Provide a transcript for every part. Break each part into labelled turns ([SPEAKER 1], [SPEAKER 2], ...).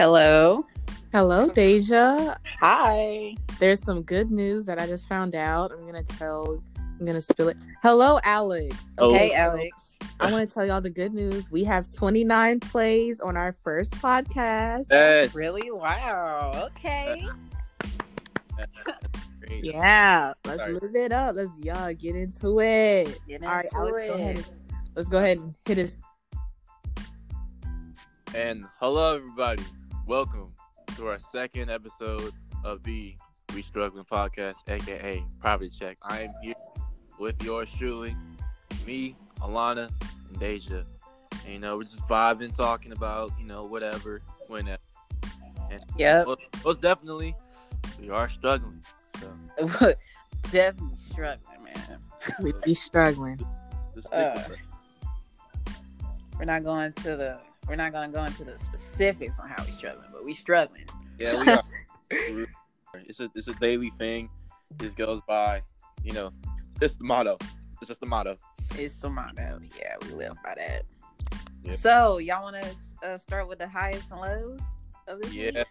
[SPEAKER 1] Hello.
[SPEAKER 2] Hello, Deja.
[SPEAKER 1] Hi.
[SPEAKER 2] There's some good news that I just found out. I'm gonna tell. I'm gonna spill it. Hello, Alex.
[SPEAKER 3] Oh.
[SPEAKER 1] Hey, Alex.
[SPEAKER 2] I want to tell y'all the good news. We have 29 plays on our first podcast.
[SPEAKER 3] Yes.
[SPEAKER 1] Really? Wow. Okay.
[SPEAKER 2] Yeah, let's
[SPEAKER 3] Sorry.
[SPEAKER 2] live it up. Let's y'all get into it.
[SPEAKER 1] Get
[SPEAKER 2] All right,
[SPEAKER 1] into
[SPEAKER 2] Alex, go
[SPEAKER 1] it.
[SPEAKER 2] ahead. Let's go ahead and hit us.
[SPEAKER 3] And hello, everybody. Welcome to our second episode of the We Struggling podcast, aka Private Check. I am here with yours truly, me, Alana, and Deja. And, you know, we're just vibing, talking about, you know, whatever, whenever. And
[SPEAKER 1] Yep.
[SPEAKER 3] most, most definitely, we are struggling. So,
[SPEAKER 1] Definitely struggling, man.
[SPEAKER 2] We be struggling.
[SPEAKER 3] just stick
[SPEAKER 1] Uh. We're not going to the. We're not going to go into the specifics on how we're struggling, but we're struggling.
[SPEAKER 3] Yeah, we are. it's a it's a daily thing. This goes by, you know. It's the motto. It's just the motto.
[SPEAKER 1] It's the motto. Yeah, we live by that.
[SPEAKER 3] Yeah.
[SPEAKER 1] So, y'all want to uh, start with the highest and lows of this
[SPEAKER 3] Yeah.
[SPEAKER 1] week?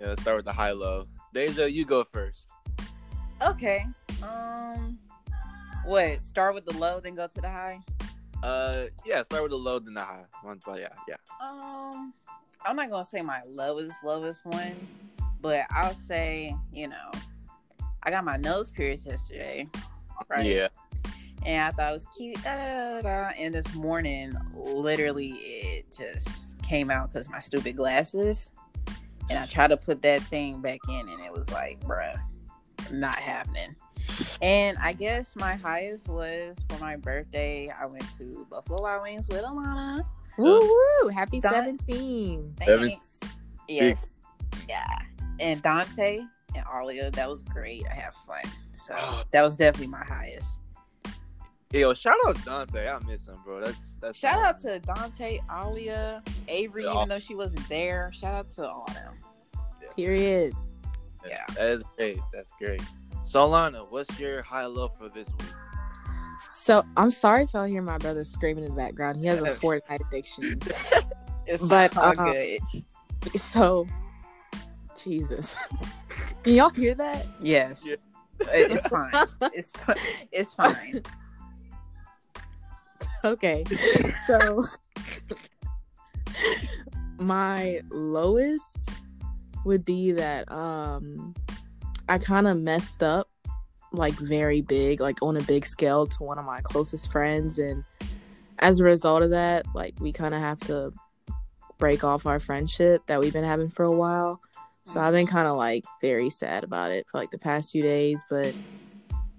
[SPEAKER 3] Yeah, let's start with the high low. Deja, you go first.
[SPEAKER 1] Okay. Um. What? Start with the low, then go to the high.
[SPEAKER 3] Uh, yeah, start with the low, then the high. One, but yeah, yeah.
[SPEAKER 1] Um, I'm not gonna say my lowest, lowest one, but I'll say, you know, I got my nose pierced yesterday, right?
[SPEAKER 3] Yeah.
[SPEAKER 1] And I thought it was cute. Da, da, da, da. And this morning, literally, it just came out because my stupid glasses. And I tried to put that thing back in, and it was like, bruh, not happening. And I guess my highest was for my birthday. I went to Buffalo Wild Wings with Alana.
[SPEAKER 2] Woo woo! Happy
[SPEAKER 1] Done.
[SPEAKER 2] 17.
[SPEAKER 3] Seven-
[SPEAKER 1] Thanks. Yes. Yeah. And Dante and Alia, that was great. I had fun. So oh. that was definitely my highest.
[SPEAKER 3] Yo, shout out Dante. I miss him, bro. That's that's.
[SPEAKER 1] Shout out to Dante, Alia, Avery,
[SPEAKER 3] Yeah.
[SPEAKER 1] even though she wasn't there. Shout out to all of them.
[SPEAKER 2] Period.
[SPEAKER 1] yeah.
[SPEAKER 3] That is great. That's great. So, Lana, what's your high low for this week?
[SPEAKER 2] So I'm sorry if y'all hear my brother screaming in the background. He has a Fortnite addiction.
[SPEAKER 1] It's
[SPEAKER 2] But,
[SPEAKER 1] all good.
[SPEAKER 2] So, Jesus, can y'all hear that?
[SPEAKER 1] Yes.
[SPEAKER 3] Yeah.
[SPEAKER 1] It's fine. It's it's fine.
[SPEAKER 2] Okay, so my lowest would be that um I kind of messed up like very big, like on a big scale to one of my closest friends and as a result of that, like we kind of have to break off our friendship that we've been having for a while. So I've been kind of like very sad about it for like the past few days, but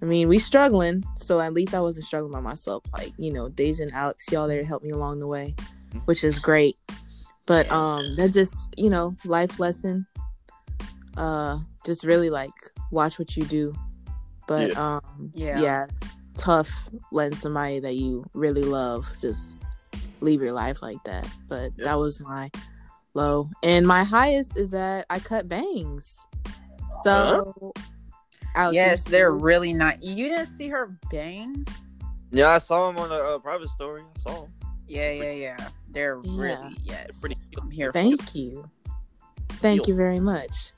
[SPEAKER 2] I mean, we struggling, so at least I wasn't struggling by myself. Like, you know, Deja and Alex, y'all there to help me along the way, which is great. But um that just, you know, life lesson. Uh just really like watch what you do. But um
[SPEAKER 1] Yeah.
[SPEAKER 2] yeah, it's tough letting somebody that you really love just leave your life like that. But
[SPEAKER 3] Yep.
[SPEAKER 2] that was my low. And my highest is that I cut bangs. So Alex,
[SPEAKER 1] Yes, they're really not. You didn't see her bangs?
[SPEAKER 3] Yeah, I saw him on a uh, private story. I saw him.
[SPEAKER 1] Yeah, yeah, yeah. They're
[SPEAKER 2] Yeah.
[SPEAKER 1] really yes.
[SPEAKER 3] Pretty cute.
[SPEAKER 1] I'm here. for
[SPEAKER 2] Thank you. Thank you very much.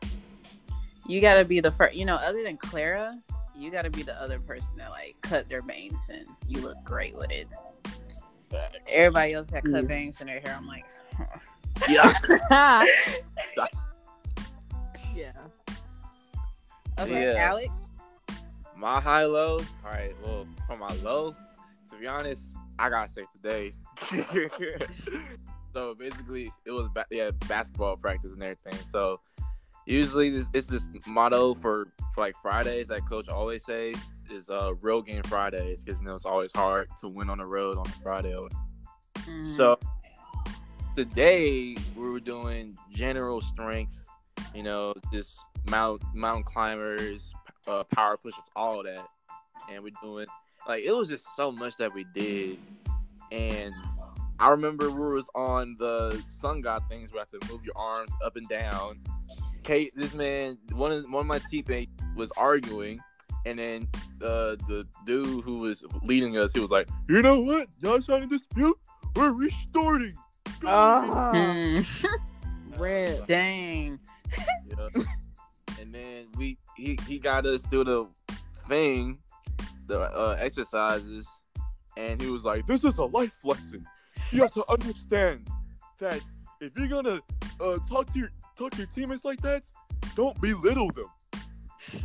[SPEAKER 1] You gotta be the first you know other than clara you gotta be the other person that like cut their bangs and you look great with it everybody else that cut
[SPEAKER 2] Yeah.
[SPEAKER 1] bangs in their hair i'm like
[SPEAKER 3] Yeah.
[SPEAKER 2] yeah.
[SPEAKER 1] okay
[SPEAKER 3] Yeah.
[SPEAKER 1] alex
[SPEAKER 3] My high low. All right. Well, for my low, to be honest, I gotta say today. so basically, it was ba- yeah basketball practice and everything. So usually this it's this motto for for like Fridays that coach always says is uh road game Fridays because you know it's always hard to win on the road on a Friday.
[SPEAKER 1] Mhm.
[SPEAKER 3] So today we were doing general strength, you know, just mount mountain climbers, uh, power push-ups, all of that, and we're doing like it was just so much that we did, and I remember we was on the sun god things where you have to move your arms up and down. Kate, this man, one of one of my teammates was arguing. And then uh, the dude who was leading us, he was like, "You know what? Y'all trying to dispute? We're restarting."
[SPEAKER 2] Oh,
[SPEAKER 1] Mm.
[SPEAKER 2] rip.
[SPEAKER 1] Dang.
[SPEAKER 3] Yeah. and then we he, he got us through the thing, the uh, exercises, and he was like, "This is a life lesson. You have to understand that if you're gonna uh, talk to your talk to your teammates like that, don't belittle them.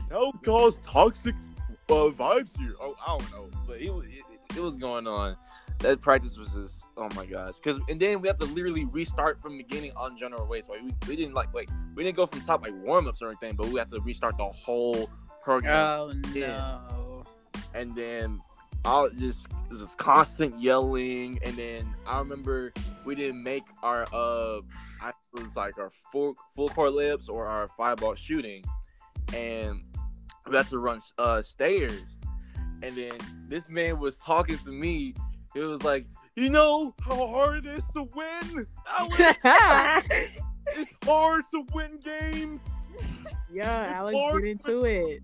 [SPEAKER 3] That'll cause toxic uh, vibes here. Oh, I don't know, but it, was- it, it was going on. That practice was just oh my gosh. Cause and then we have to literally restart from the beginning on general waste. Like we, we didn't like like we didn't go from top like warm ups or anything, but we have to restart the whole program.
[SPEAKER 1] Oh no.
[SPEAKER 3] and then I was just was just constant yelling. And then I remember we didn't make our uh, I it was like our full full court layups or our five ball shooting, and we had to run uh stairs. And then this man was talking to me. It was like, you know how hard it is to win. I was- it's hard to win games.
[SPEAKER 2] yeah, Alex, get into it.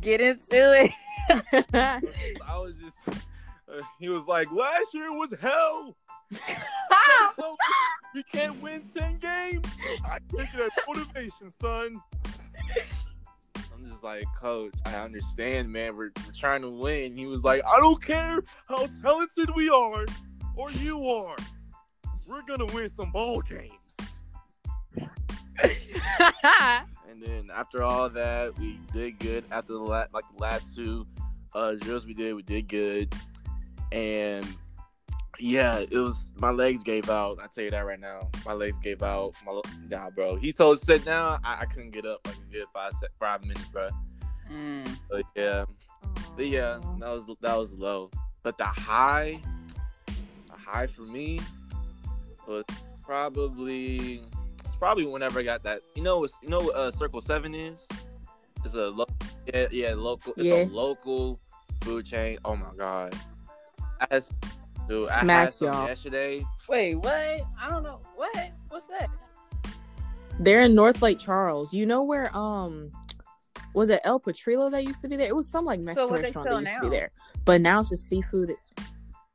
[SPEAKER 1] Get into it.
[SPEAKER 3] I was just. Uh, he was like, last year was hell. So, we can't win 10 games. I take it as motivation, son. I'm just like, coach, I understand, man. We're, we're trying to win. He was like, I don't care how talented we are or you are. We're going to win some ball games. And then after all that, we did good. After the la- like the last two uh, drills we did, we did good. And yeah, it was my legs gave out. I tell you that right now. My legs gave out. My nah, bro. He told to sit down. I, I couldn't get up like a good five five minutes, bro.
[SPEAKER 1] Mm.
[SPEAKER 3] But yeah, but yeah, that was that was low. But the high, the high for me was probably it's probably whenever I got that. You know, it's you know what uh, Circle Seven is. It's a lo- yeah yeah local. It's
[SPEAKER 2] Yeah.
[SPEAKER 3] a local food chain. Oh my god, I had, dude, I had
[SPEAKER 2] Smacks,
[SPEAKER 3] some
[SPEAKER 2] y'all.
[SPEAKER 3] yesterday.
[SPEAKER 1] Wait, what? I don't know. What? What's that?
[SPEAKER 2] They're in North Lake Charles. You know where um was it El Patrillo that used to be there? It was some like Mexican
[SPEAKER 1] what they
[SPEAKER 2] restaurant that
[SPEAKER 1] sell
[SPEAKER 2] used to be there. But now it's just seafood.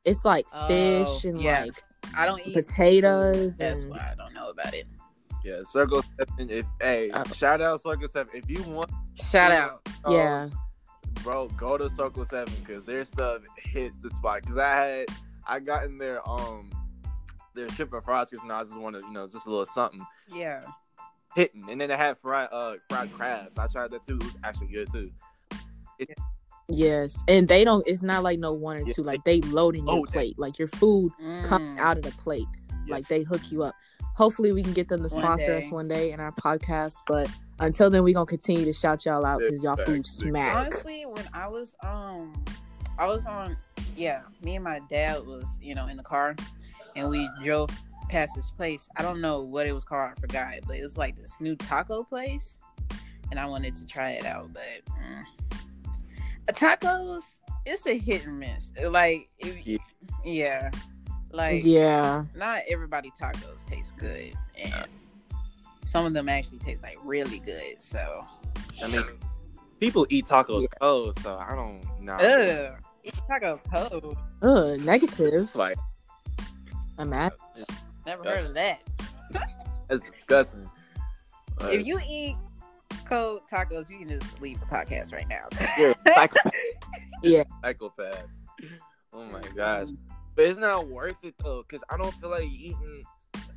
[SPEAKER 2] It's like
[SPEAKER 1] Oh,
[SPEAKER 2] fish and
[SPEAKER 1] yeah.
[SPEAKER 2] like
[SPEAKER 1] I don't eat
[SPEAKER 2] potatoes
[SPEAKER 1] That's
[SPEAKER 2] and
[SPEAKER 1] why I don't know about it.
[SPEAKER 3] Yeah, Circle Seven. If hey,
[SPEAKER 2] Uh,
[SPEAKER 3] shout out Circle Seven. If you want,
[SPEAKER 1] Shout out.
[SPEAKER 2] yeah.
[SPEAKER 3] bro, go to Circle Seven because their stuff hits the spot. Because I had, I got in there, um, their shrimp and fries because I just wanted, you know, just a little something
[SPEAKER 1] Yeah.
[SPEAKER 3] hitting, and then they had fried, uh, fried crabs. I tried that too. It was actually good too.
[SPEAKER 2] Yes. And they don't it's not like no one or
[SPEAKER 3] Yeah.
[SPEAKER 2] two. Like they load in your
[SPEAKER 3] Oh, they-
[SPEAKER 2] plate. Like your food comes
[SPEAKER 1] Mm.
[SPEAKER 2] out of the plate.
[SPEAKER 3] Yeah.
[SPEAKER 2] Like they hook you up. Hopefully we can get them to
[SPEAKER 1] One
[SPEAKER 2] sponsor us one day in our podcast. But until then, we're gonna continue to shout y'all out because y'all food
[SPEAKER 3] facts,
[SPEAKER 2] smack.
[SPEAKER 1] Honestly, when I was um, I was on. Yeah, me and my dad was you know in the car, and we drove past this place. I don't know what it was called. I forgot, but it was like this new taco place, and I wanted to try it out. But mm. Tacos, it's a hit and miss. Like, if,
[SPEAKER 3] Yeah.
[SPEAKER 1] yeah, like
[SPEAKER 2] yeah.
[SPEAKER 1] not everybody tacos taste good, and some of them actually taste like really good. So,
[SPEAKER 3] I mean, people eat tacos cold, so I don't know.
[SPEAKER 1] ugh, eat tacos cold.
[SPEAKER 2] Ugh, negative.
[SPEAKER 3] Like
[SPEAKER 2] Imagine.
[SPEAKER 1] Never heard of that.
[SPEAKER 3] that's disgusting. Like,
[SPEAKER 1] If you eat cold tacos, you can just leave the podcast right now.
[SPEAKER 3] you're a psychopath.
[SPEAKER 2] Yeah.
[SPEAKER 3] psychopath. Oh my gosh. But it's not worth it though, because I don't feel like eating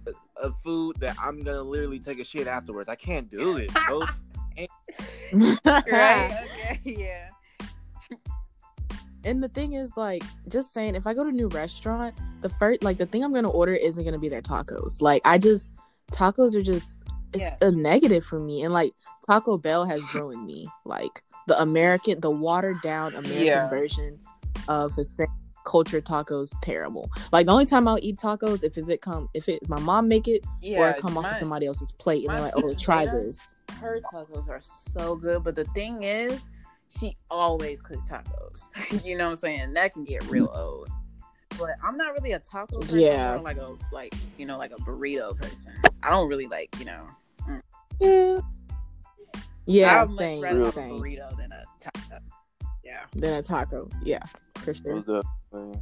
[SPEAKER 3] a, a food that I'm gonna literally take a shit afterwards. I can't do it.
[SPEAKER 1] right? Okay. Yeah.
[SPEAKER 2] And the thing is, like, just saying, if I go to a new restaurant, the first, like, the thing I'm gonna order isn't gonna be their tacos. Like, I just tacos are just it's
[SPEAKER 1] Yeah.
[SPEAKER 2] a negative for me, and like Taco Bell has ruined me. Like the American, the watered down American
[SPEAKER 1] Yeah.
[SPEAKER 2] version of Hispanic culture tacos, terrible. Like the only time I'll eat tacos if, if it come if it my mom make it
[SPEAKER 1] Yeah.
[SPEAKER 2] or it come off of somebody else's plate, and
[SPEAKER 1] my
[SPEAKER 2] they're like, oh, try this.
[SPEAKER 1] Her tacos are so good, but the thing is, she always cooks tacos. you know what I'm saying? That can get real old. But I'm not really a taco person.
[SPEAKER 2] Yeah.
[SPEAKER 1] I'm like a like you know like a burrito person. I don't really like you know. Mm.
[SPEAKER 2] Yeah, yeah,
[SPEAKER 1] I would
[SPEAKER 2] same,
[SPEAKER 1] much rather have a burrito than a taco. Yeah.
[SPEAKER 2] Than a taco, yeah, for sure.
[SPEAKER 3] What's up, man?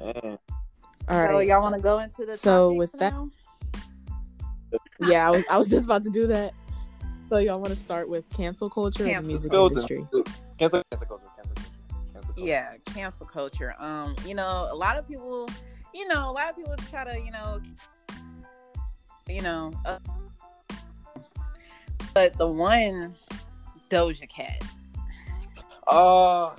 [SPEAKER 3] Man,
[SPEAKER 1] So y'all want to go into the
[SPEAKER 2] So
[SPEAKER 1] topics
[SPEAKER 2] with that- yeah, I was I was just about to do that. So y'all want to start with cancel culture or the music
[SPEAKER 3] culture.
[SPEAKER 2] industry?
[SPEAKER 3] Cancel, cancel culture, cancel culture, cancel culture.
[SPEAKER 1] yeah, cancel culture. Um, you know, a lot of people, you know, a lot of people try to, you know, you know, uh, but the one Doja Cat.
[SPEAKER 3] Oh,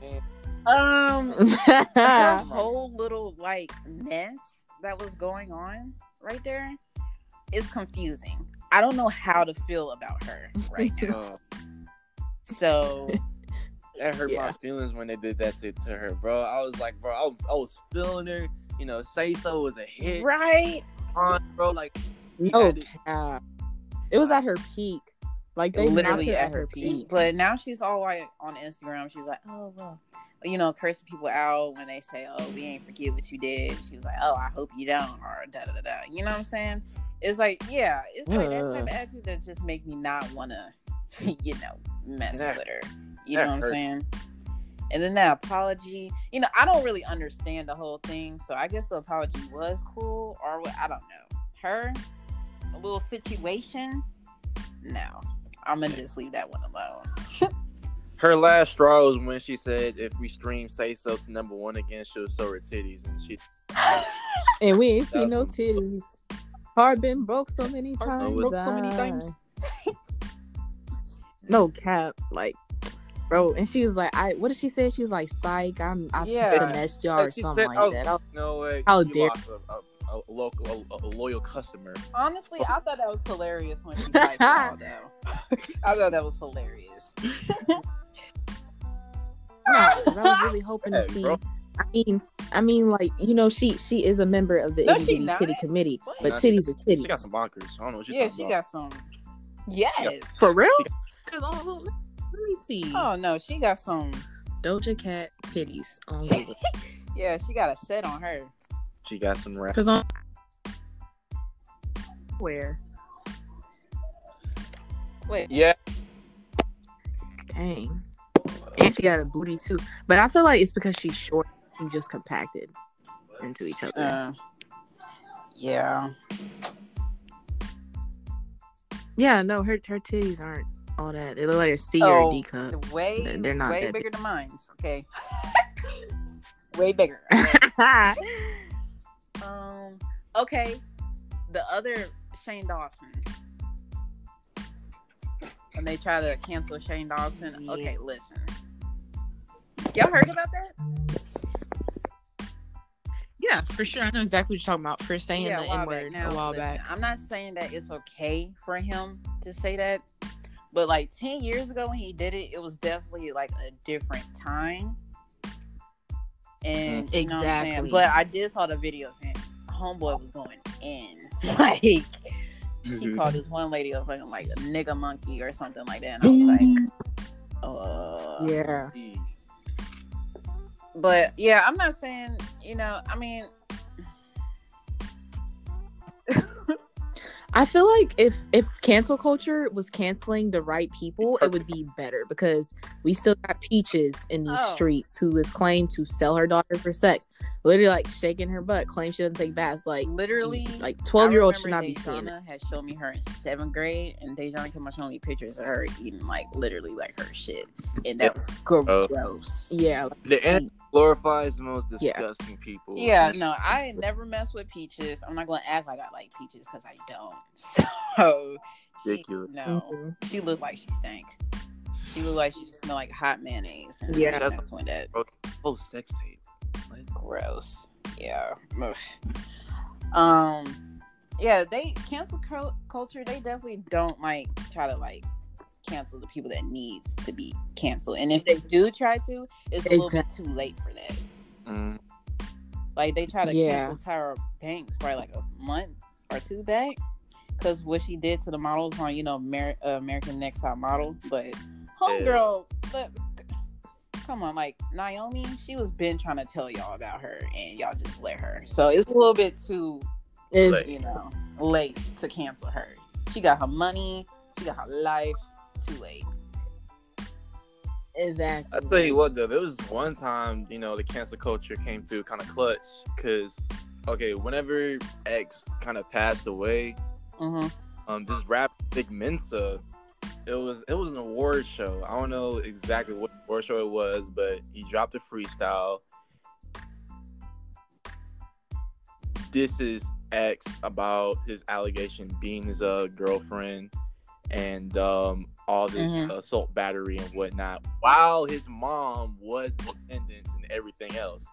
[SPEAKER 3] man.
[SPEAKER 1] Um, her whole little like mess that was going on right there is confusing. I don't know how to feel about her right now.
[SPEAKER 3] Oh,
[SPEAKER 1] So
[SPEAKER 3] that hurt
[SPEAKER 2] Yeah.
[SPEAKER 3] my feelings when they did that to, to her, bro. I was like, bro, I was, I was feeling her. You know, say so was a hit,
[SPEAKER 1] right,
[SPEAKER 3] on, bro. Like,
[SPEAKER 2] no oh,
[SPEAKER 3] had it-
[SPEAKER 2] It was at her peak. Like they
[SPEAKER 1] literally at her peak. But now she's all like on Instagram. She's like, oh well, you know, cursing people out when they say, oh, we ain't forget what you did. She was like, oh, I hope you don't, or da da da da. You know what I'm saying? It's like, yeah, it's like that type of attitude that just make me not want to, you know, mess
[SPEAKER 3] That-
[SPEAKER 1] with her. You know what I'm saying? And then that apology, you know, I don't really understand the whole thing. So I guess the apology was cool, or what? I don't know. Her, a little situation. No, I'm gonna just leave that one alone.
[SPEAKER 3] her last straw was when she said, if we stream Say So to number one again, she'll show her titties, and she.
[SPEAKER 2] And we ain't seen no
[SPEAKER 3] some-
[SPEAKER 2] titties. Heart been broke so many
[SPEAKER 1] Heart
[SPEAKER 2] times.
[SPEAKER 3] been
[SPEAKER 1] broke so many times.
[SPEAKER 2] no cap, like, bro. And she was like, "I." What did she say? She was like, "Psych, I'm I
[SPEAKER 1] Yeah.
[SPEAKER 2] finessed y'all
[SPEAKER 3] Like
[SPEAKER 2] or something
[SPEAKER 3] said,
[SPEAKER 2] like
[SPEAKER 3] I was-
[SPEAKER 2] that." I was-
[SPEAKER 3] No way.
[SPEAKER 2] How
[SPEAKER 3] she
[SPEAKER 2] dare-
[SPEAKER 3] lost a, a, a local, a, a loyal customer.
[SPEAKER 1] Honestly, I thought that was hilarious when she typed it all down. I thought that was hilarious.
[SPEAKER 2] Nah, 'cause I was really hoping to see.
[SPEAKER 3] bro.
[SPEAKER 2] I mean, I mean, like you know, she she is a member of the
[SPEAKER 1] No,
[SPEAKER 2] itty bitty titty committee,
[SPEAKER 1] What?
[SPEAKER 2] but
[SPEAKER 3] Nah, she-
[SPEAKER 2] titties are titties.
[SPEAKER 3] She got some bonkers. I don't know what you're
[SPEAKER 1] yeah, she
[SPEAKER 3] about.
[SPEAKER 1] got some. Yes.
[SPEAKER 2] For real?
[SPEAKER 3] She
[SPEAKER 2] Cause oh, look, let me see.
[SPEAKER 1] Oh no, she got some.
[SPEAKER 2] Doja Cat titties on Google.
[SPEAKER 1] Yeah, she got a set on her.
[SPEAKER 3] She got some rap.
[SPEAKER 2] Cause on where?
[SPEAKER 1] Wait,
[SPEAKER 3] Yeah.
[SPEAKER 2] Dang. And she got a booty too. But I feel like it's because she's short and just compacted into each other.
[SPEAKER 1] uh, yeah.
[SPEAKER 2] yeah, no, her her titties aren't all that. They look like a C or a
[SPEAKER 1] Oh,
[SPEAKER 2] D cup.
[SPEAKER 1] way,
[SPEAKER 2] They're- they're not
[SPEAKER 1] way
[SPEAKER 2] that
[SPEAKER 1] bigger than mine. Okay. way bigger. um. Okay. The other Shane Dawson. When they try to cancel Shane Dawson.
[SPEAKER 2] Yeah.
[SPEAKER 1] Okay, listen. Y'all heard about that?
[SPEAKER 2] yeah, for sure. I know exactly what you're talking about for saying
[SPEAKER 1] Yeah,
[SPEAKER 2] the N word a while
[SPEAKER 1] listen,
[SPEAKER 2] back.
[SPEAKER 1] I'm not saying that it's okay for him to say that, but like 10 years ago when he did it, it was definitely like a different time. Mm-hmm. And you know what I'm saying?
[SPEAKER 2] Exactly.
[SPEAKER 1] But I did saw the videos and homeboy was going in. Like he mm-hmm. called this one lady a fucking like a nigga monkey or something like that. And I was like, mm-hmm. uh
[SPEAKER 2] Yeah.
[SPEAKER 3] Jeez.
[SPEAKER 1] but yeah, I'm not saying, you know, I mean
[SPEAKER 2] I feel like if if cancel culture was canceling the right people, it would be better because we still got peaches in these
[SPEAKER 1] Oh.
[SPEAKER 2] streets who is claimed to sell her daughter for sex, literally like shaking her butt, claims she doesn't take baths. Like
[SPEAKER 1] literally
[SPEAKER 2] like twelve year olds
[SPEAKER 1] I
[SPEAKER 2] should not
[SPEAKER 1] remember
[SPEAKER 2] be seeing it.
[SPEAKER 1] Dejana shown me her in seventh grade, and Dejana kept on showing me pictures of her eating like literally like her shit, and that was gross. Oh.
[SPEAKER 2] Yeah, like,
[SPEAKER 3] The internet glorifies the most
[SPEAKER 2] Yeah.
[SPEAKER 3] disgusting people.
[SPEAKER 1] Yeah, no, I never mess with peaches. I'm not gonna act like I like peaches because I don't. So, she,
[SPEAKER 3] Ridiculous.
[SPEAKER 1] no,
[SPEAKER 2] mhm.
[SPEAKER 1] she looked like she stank. She looked like she smelled like hot mayonnaise. And
[SPEAKER 2] Yeah,
[SPEAKER 1] that's
[SPEAKER 3] that's-
[SPEAKER 1] when that
[SPEAKER 3] Oh, sex tape. Like,
[SPEAKER 1] gross. Yeah. Um. Yeah, they cancel culture. They definitely don't like try to like cancel the people that needs to be canceled. And if they do try to, it's a little bit too late for that.
[SPEAKER 3] mm,
[SPEAKER 1] Like they tried to
[SPEAKER 2] Yeah.
[SPEAKER 1] cancel Tyra Banks probably like a month or two back because what she did to the models on you know Amer- uh, American Next Top Model. But homegirl, look, come on, like Naomi, she was been trying to tell y'all about her, and y'all just let her. So it's a little bit too,
[SPEAKER 2] Is-
[SPEAKER 1] you know, late to cancel her. She got her money, she got her life. Too late.
[SPEAKER 2] exactly.
[SPEAKER 3] I tell you what though, there was one time you know the cancel culture came through kind of clutch because okay, whenever X kind of passed away,
[SPEAKER 1] hmm
[SPEAKER 3] Um, this rap Big Mensa. It was it was an award show. I don't know exactly what award show it was, but he dropped a freestyle. This is X about his allegation being his uh, girlfriend and um, all this
[SPEAKER 1] Mhm.
[SPEAKER 3] assault battery and whatnot, while his mom was attendance and everything else.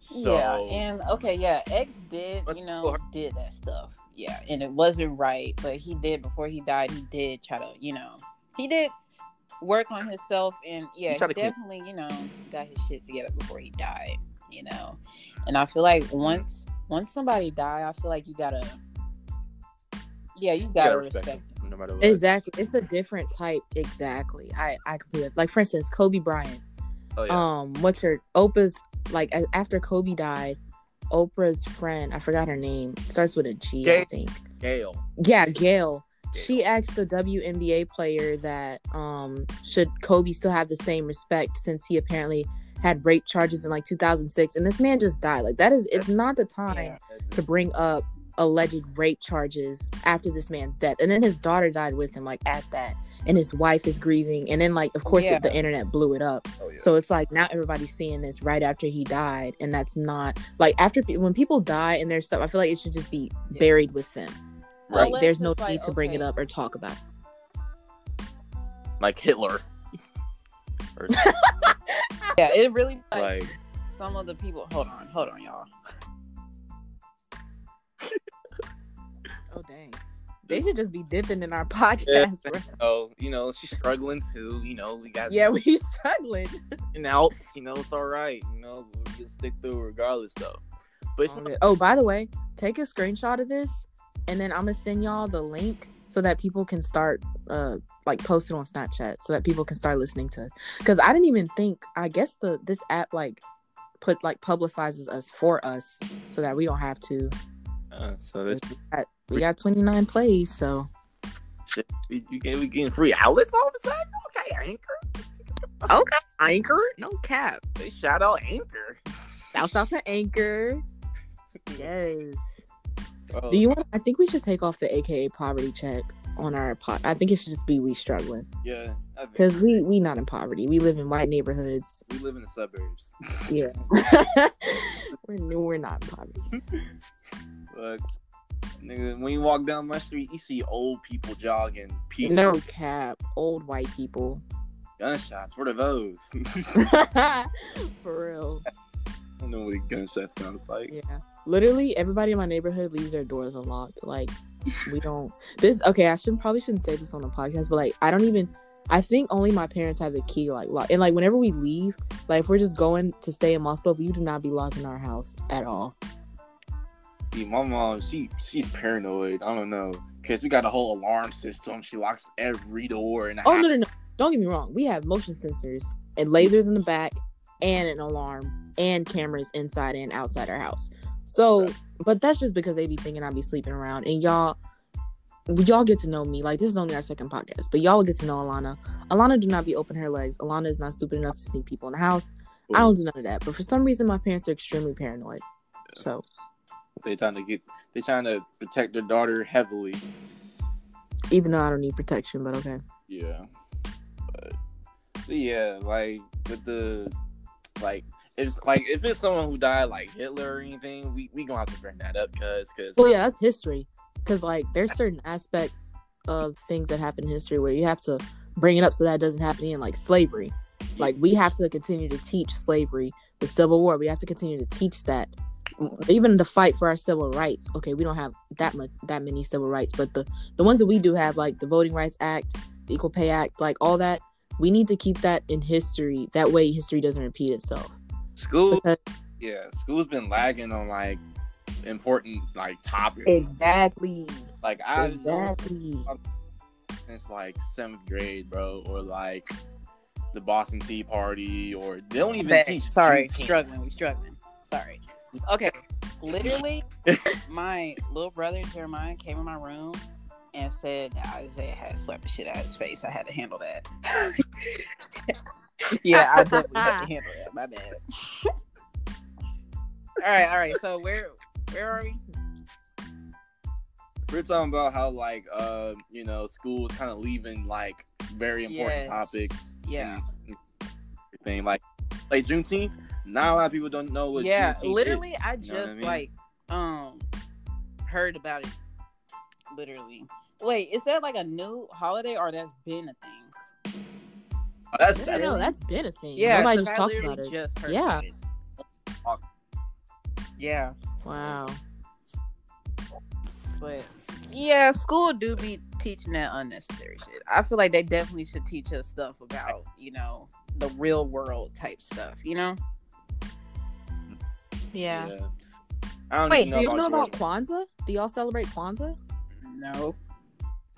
[SPEAKER 3] So
[SPEAKER 1] yeah, and okay, yeah, X did, you know, did that stuff. Yeah, and it wasn't right, but he did before he died. He did try to, you know, he did work on himself, and yeah, he
[SPEAKER 3] clean-
[SPEAKER 1] definitely, you know, got his shit together before he died. You know, and I feel like
[SPEAKER 3] Mm-hmm.
[SPEAKER 1] once once somebody die, I feel like you gotta, yeah, you
[SPEAKER 3] you
[SPEAKER 1] gotta,
[SPEAKER 3] gotta
[SPEAKER 1] respect.
[SPEAKER 3] respect him, no matter what.
[SPEAKER 2] Exactly. It's a different type. Exactly. I I completely like for instance Kobe Bryant.
[SPEAKER 3] Oh, yeah.
[SPEAKER 2] Um, what's her Oprah's like after Kobe died, Oprah's friend I forgot her name starts with a G I
[SPEAKER 3] Gayle.
[SPEAKER 2] think.
[SPEAKER 3] Gayle.
[SPEAKER 2] Yeah, Gayle. She asked the WNBA player that um should Kobe still have the same respect since he apparently had rape charges in like 2006 and this man just died. Like that is it's not the time
[SPEAKER 1] Yeah.
[SPEAKER 2] to bring up alleged rape charges after this man's death. And then his daughter died with him like at that and his wife is grieving and then like of course
[SPEAKER 1] Yeah.
[SPEAKER 2] the internet blew it up.
[SPEAKER 3] Oh, yeah.
[SPEAKER 2] So it's like now everybody's seeing this right after he died, and that's not like after when people die and there's stuff. I feel like it should just be
[SPEAKER 1] Yeah.
[SPEAKER 2] buried with them.
[SPEAKER 1] Right.
[SPEAKER 2] Like there's no
[SPEAKER 1] it's
[SPEAKER 2] need
[SPEAKER 1] like,
[SPEAKER 2] to bring it up or talk about. it.
[SPEAKER 3] like Hitler.
[SPEAKER 1] Yeah, it really like,
[SPEAKER 3] like
[SPEAKER 1] some of the people. Hold on, hold on, y'all.
[SPEAKER 2] Oh dang, they should just be dipping in our podcast. bro.
[SPEAKER 3] oh, you know, she's struggling too. You know, we got
[SPEAKER 2] Yeah, we struggling.
[SPEAKER 3] and outs. You know, it's all right. You know, we can stick through regardless though. But
[SPEAKER 2] Oh,
[SPEAKER 3] not-
[SPEAKER 2] Oh, by the way, take a screenshot of this, and then I'm gonna send y'all the link so that people can start uh like post it on Snapchat so that people can start listening to it. Because I didn't even think. I guess the this app like put like publicizes us for us so that we don't have to.
[SPEAKER 3] uh, so that's
[SPEAKER 2] We got 29 plays, so
[SPEAKER 3] we, you get we getting free outlets all of a sudden. Okay, Anchor.
[SPEAKER 2] okay, Anchor, no cap.
[SPEAKER 3] They shout out Anchor.
[SPEAKER 2] Shouts out to Anchor. Yes.
[SPEAKER 3] Oh,
[SPEAKER 2] Do you want? I think we should take off the AKA poverty check on our pot. I think it should just be we struggling.
[SPEAKER 3] Yeah,
[SPEAKER 2] because we we not in poverty. We live in white neighborhoods.
[SPEAKER 3] we live in the suburbs.
[SPEAKER 2] Yeah, we're new. We're not in poverty.
[SPEAKER 3] But nigga, when you walk down my street, you see old people jogging, peaceful
[SPEAKER 2] No cap. Old white people.
[SPEAKER 3] gunshots. What are those?
[SPEAKER 2] For real.
[SPEAKER 3] I don't know what a gunshot sounds like.
[SPEAKER 2] Yeah. Literally, everybody in my neighborhood leaves their doors unlocked. Like, we don't. This okay. I shouldn't probably shouldn't say this on the podcast, but like, I don't even. I think only my parents have the key, like lock. And like, whenever we leave, like if we're just going to stay in Mossville, you do not be locking our house at all.
[SPEAKER 3] See, my mom, she she's paranoid. I don't know, cause we got a whole alarm system. She locks every door And
[SPEAKER 2] Oh
[SPEAKER 3] house.
[SPEAKER 2] no, no, no! Don't get me wrong. We have motion sensors and lasers in the back, and an alarm and cameras inside and outside our house. So,
[SPEAKER 3] Right.
[SPEAKER 2] but that's just because they be thinking I be sleeping around, and y'all, y'all get to know me. Like this is only our second podcast, but y'all will get to know Alana. Alana do not be open her legs. Alana is not stupid enough to sneak people in the house. I don't do none of that. But for some reason, my parents are extremely paranoid. So
[SPEAKER 3] They trying to get, they trying to protect their daughter heavily.
[SPEAKER 2] even though I don't need protection, but okay.
[SPEAKER 3] Yeah. But, but yeah, like with the like it's like if it's someone who died like Hitler or anything, we we gonna have to bring that up because because
[SPEAKER 2] Well, yeah, that's history. Because like there's certain aspects of things that happen in history where you have to bring it up so that it doesn't happen again, like slavery. Like we have to continue to teach slavery, the Civil War. We have to continue to teach that. Even the fight for our civil rights. Okay, we don't have that much that many civil rights, but the the ones that we do have, like the Voting Rights Act, the Equal Pay Act, like all that, we need to keep that in history. That way, history doesn't repeat itself.
[SPEAKER 3] school
[SPEAKER 2] Because-
[SPEAKER 3] yeah school's been lagging on like important like topics.
[SPEAKER 2] exactly,
[SPEAKER 3] Like I know
[SPEAKER 2] exactly.
[SPEAKER 3] since like seventh grade, bro, or like the Boston Tea Party, or they don't even
[SPEAKER 1] Back.
[SPEAKER 3] teach.
[SPEAKER 1] Sorry,
[SPEAKER 3] Juneteenth.
[SPEAKER 1] struggling. We struggling. Sorry. Okay, literally, my little brother Jeremiah came in my room and said that Isaiah had slapped the shit out of his face. I had to handle that. yeah, I definitely had to handle that. My bad. all right, all right. So where where are we?
[SPEAKER 3] we're talking about how like uh you know schools kind of leaving like very important
[SPEAKER 1] Yes.
[SPEAKER 3] topics.
[SPEAKER 1] Yeah.
[SPEAKER 3] and everything like like Juneteenth. Not a lot of people don't know what.
[SPEAKER 1] yeah,
[SPEAKER 3] Juneteenth
[SPEAKER 1] literally,
[SPEAKER 3] is,
[SPEAKER 1] I
[SPEAKER 3] you
[SPEAKER 1] just
[SPEAKER 3] know I mean?
[SPEAKER 1] like um heard about it. Literally. Wait, is that like a new holiday or that's been a thing?
[SPEAKER 3] Oh, that's,
[SPEAKER 2] No,
[SPEAKER 3] that's
[SPEAKER 2] no, that's been a thing.
[SPEAKER 1] Yeah,
[SPEAKER 2] Nobody
[SPEAKER 1] 'cause
[SPEAKER 2] just
[SPEAKER 1] I
[SPEAKER 2] talked about it.
[SPEAKER 1] just heard
[SPEAKER 2] Yeah.
[SPEAKER 1] about it. Yeah,
[SPEAKER 2] Wow.
[SPEAKER 1] but yeah, school do be teaching that unnecessary shit. I feel like they definitely should teach us stuff about you know the real world type stuff. You know?
[SPEAKER 2] Yeah.
[SPEAKER 3] yeah. I don't
[SPEAKER 2] Wait,
[SPEAKER 3] even
[SPEAKER 2] do you know about Kwanzaa? Do y'all celebrate Kwanzaa?
[SPEAKER 1] No,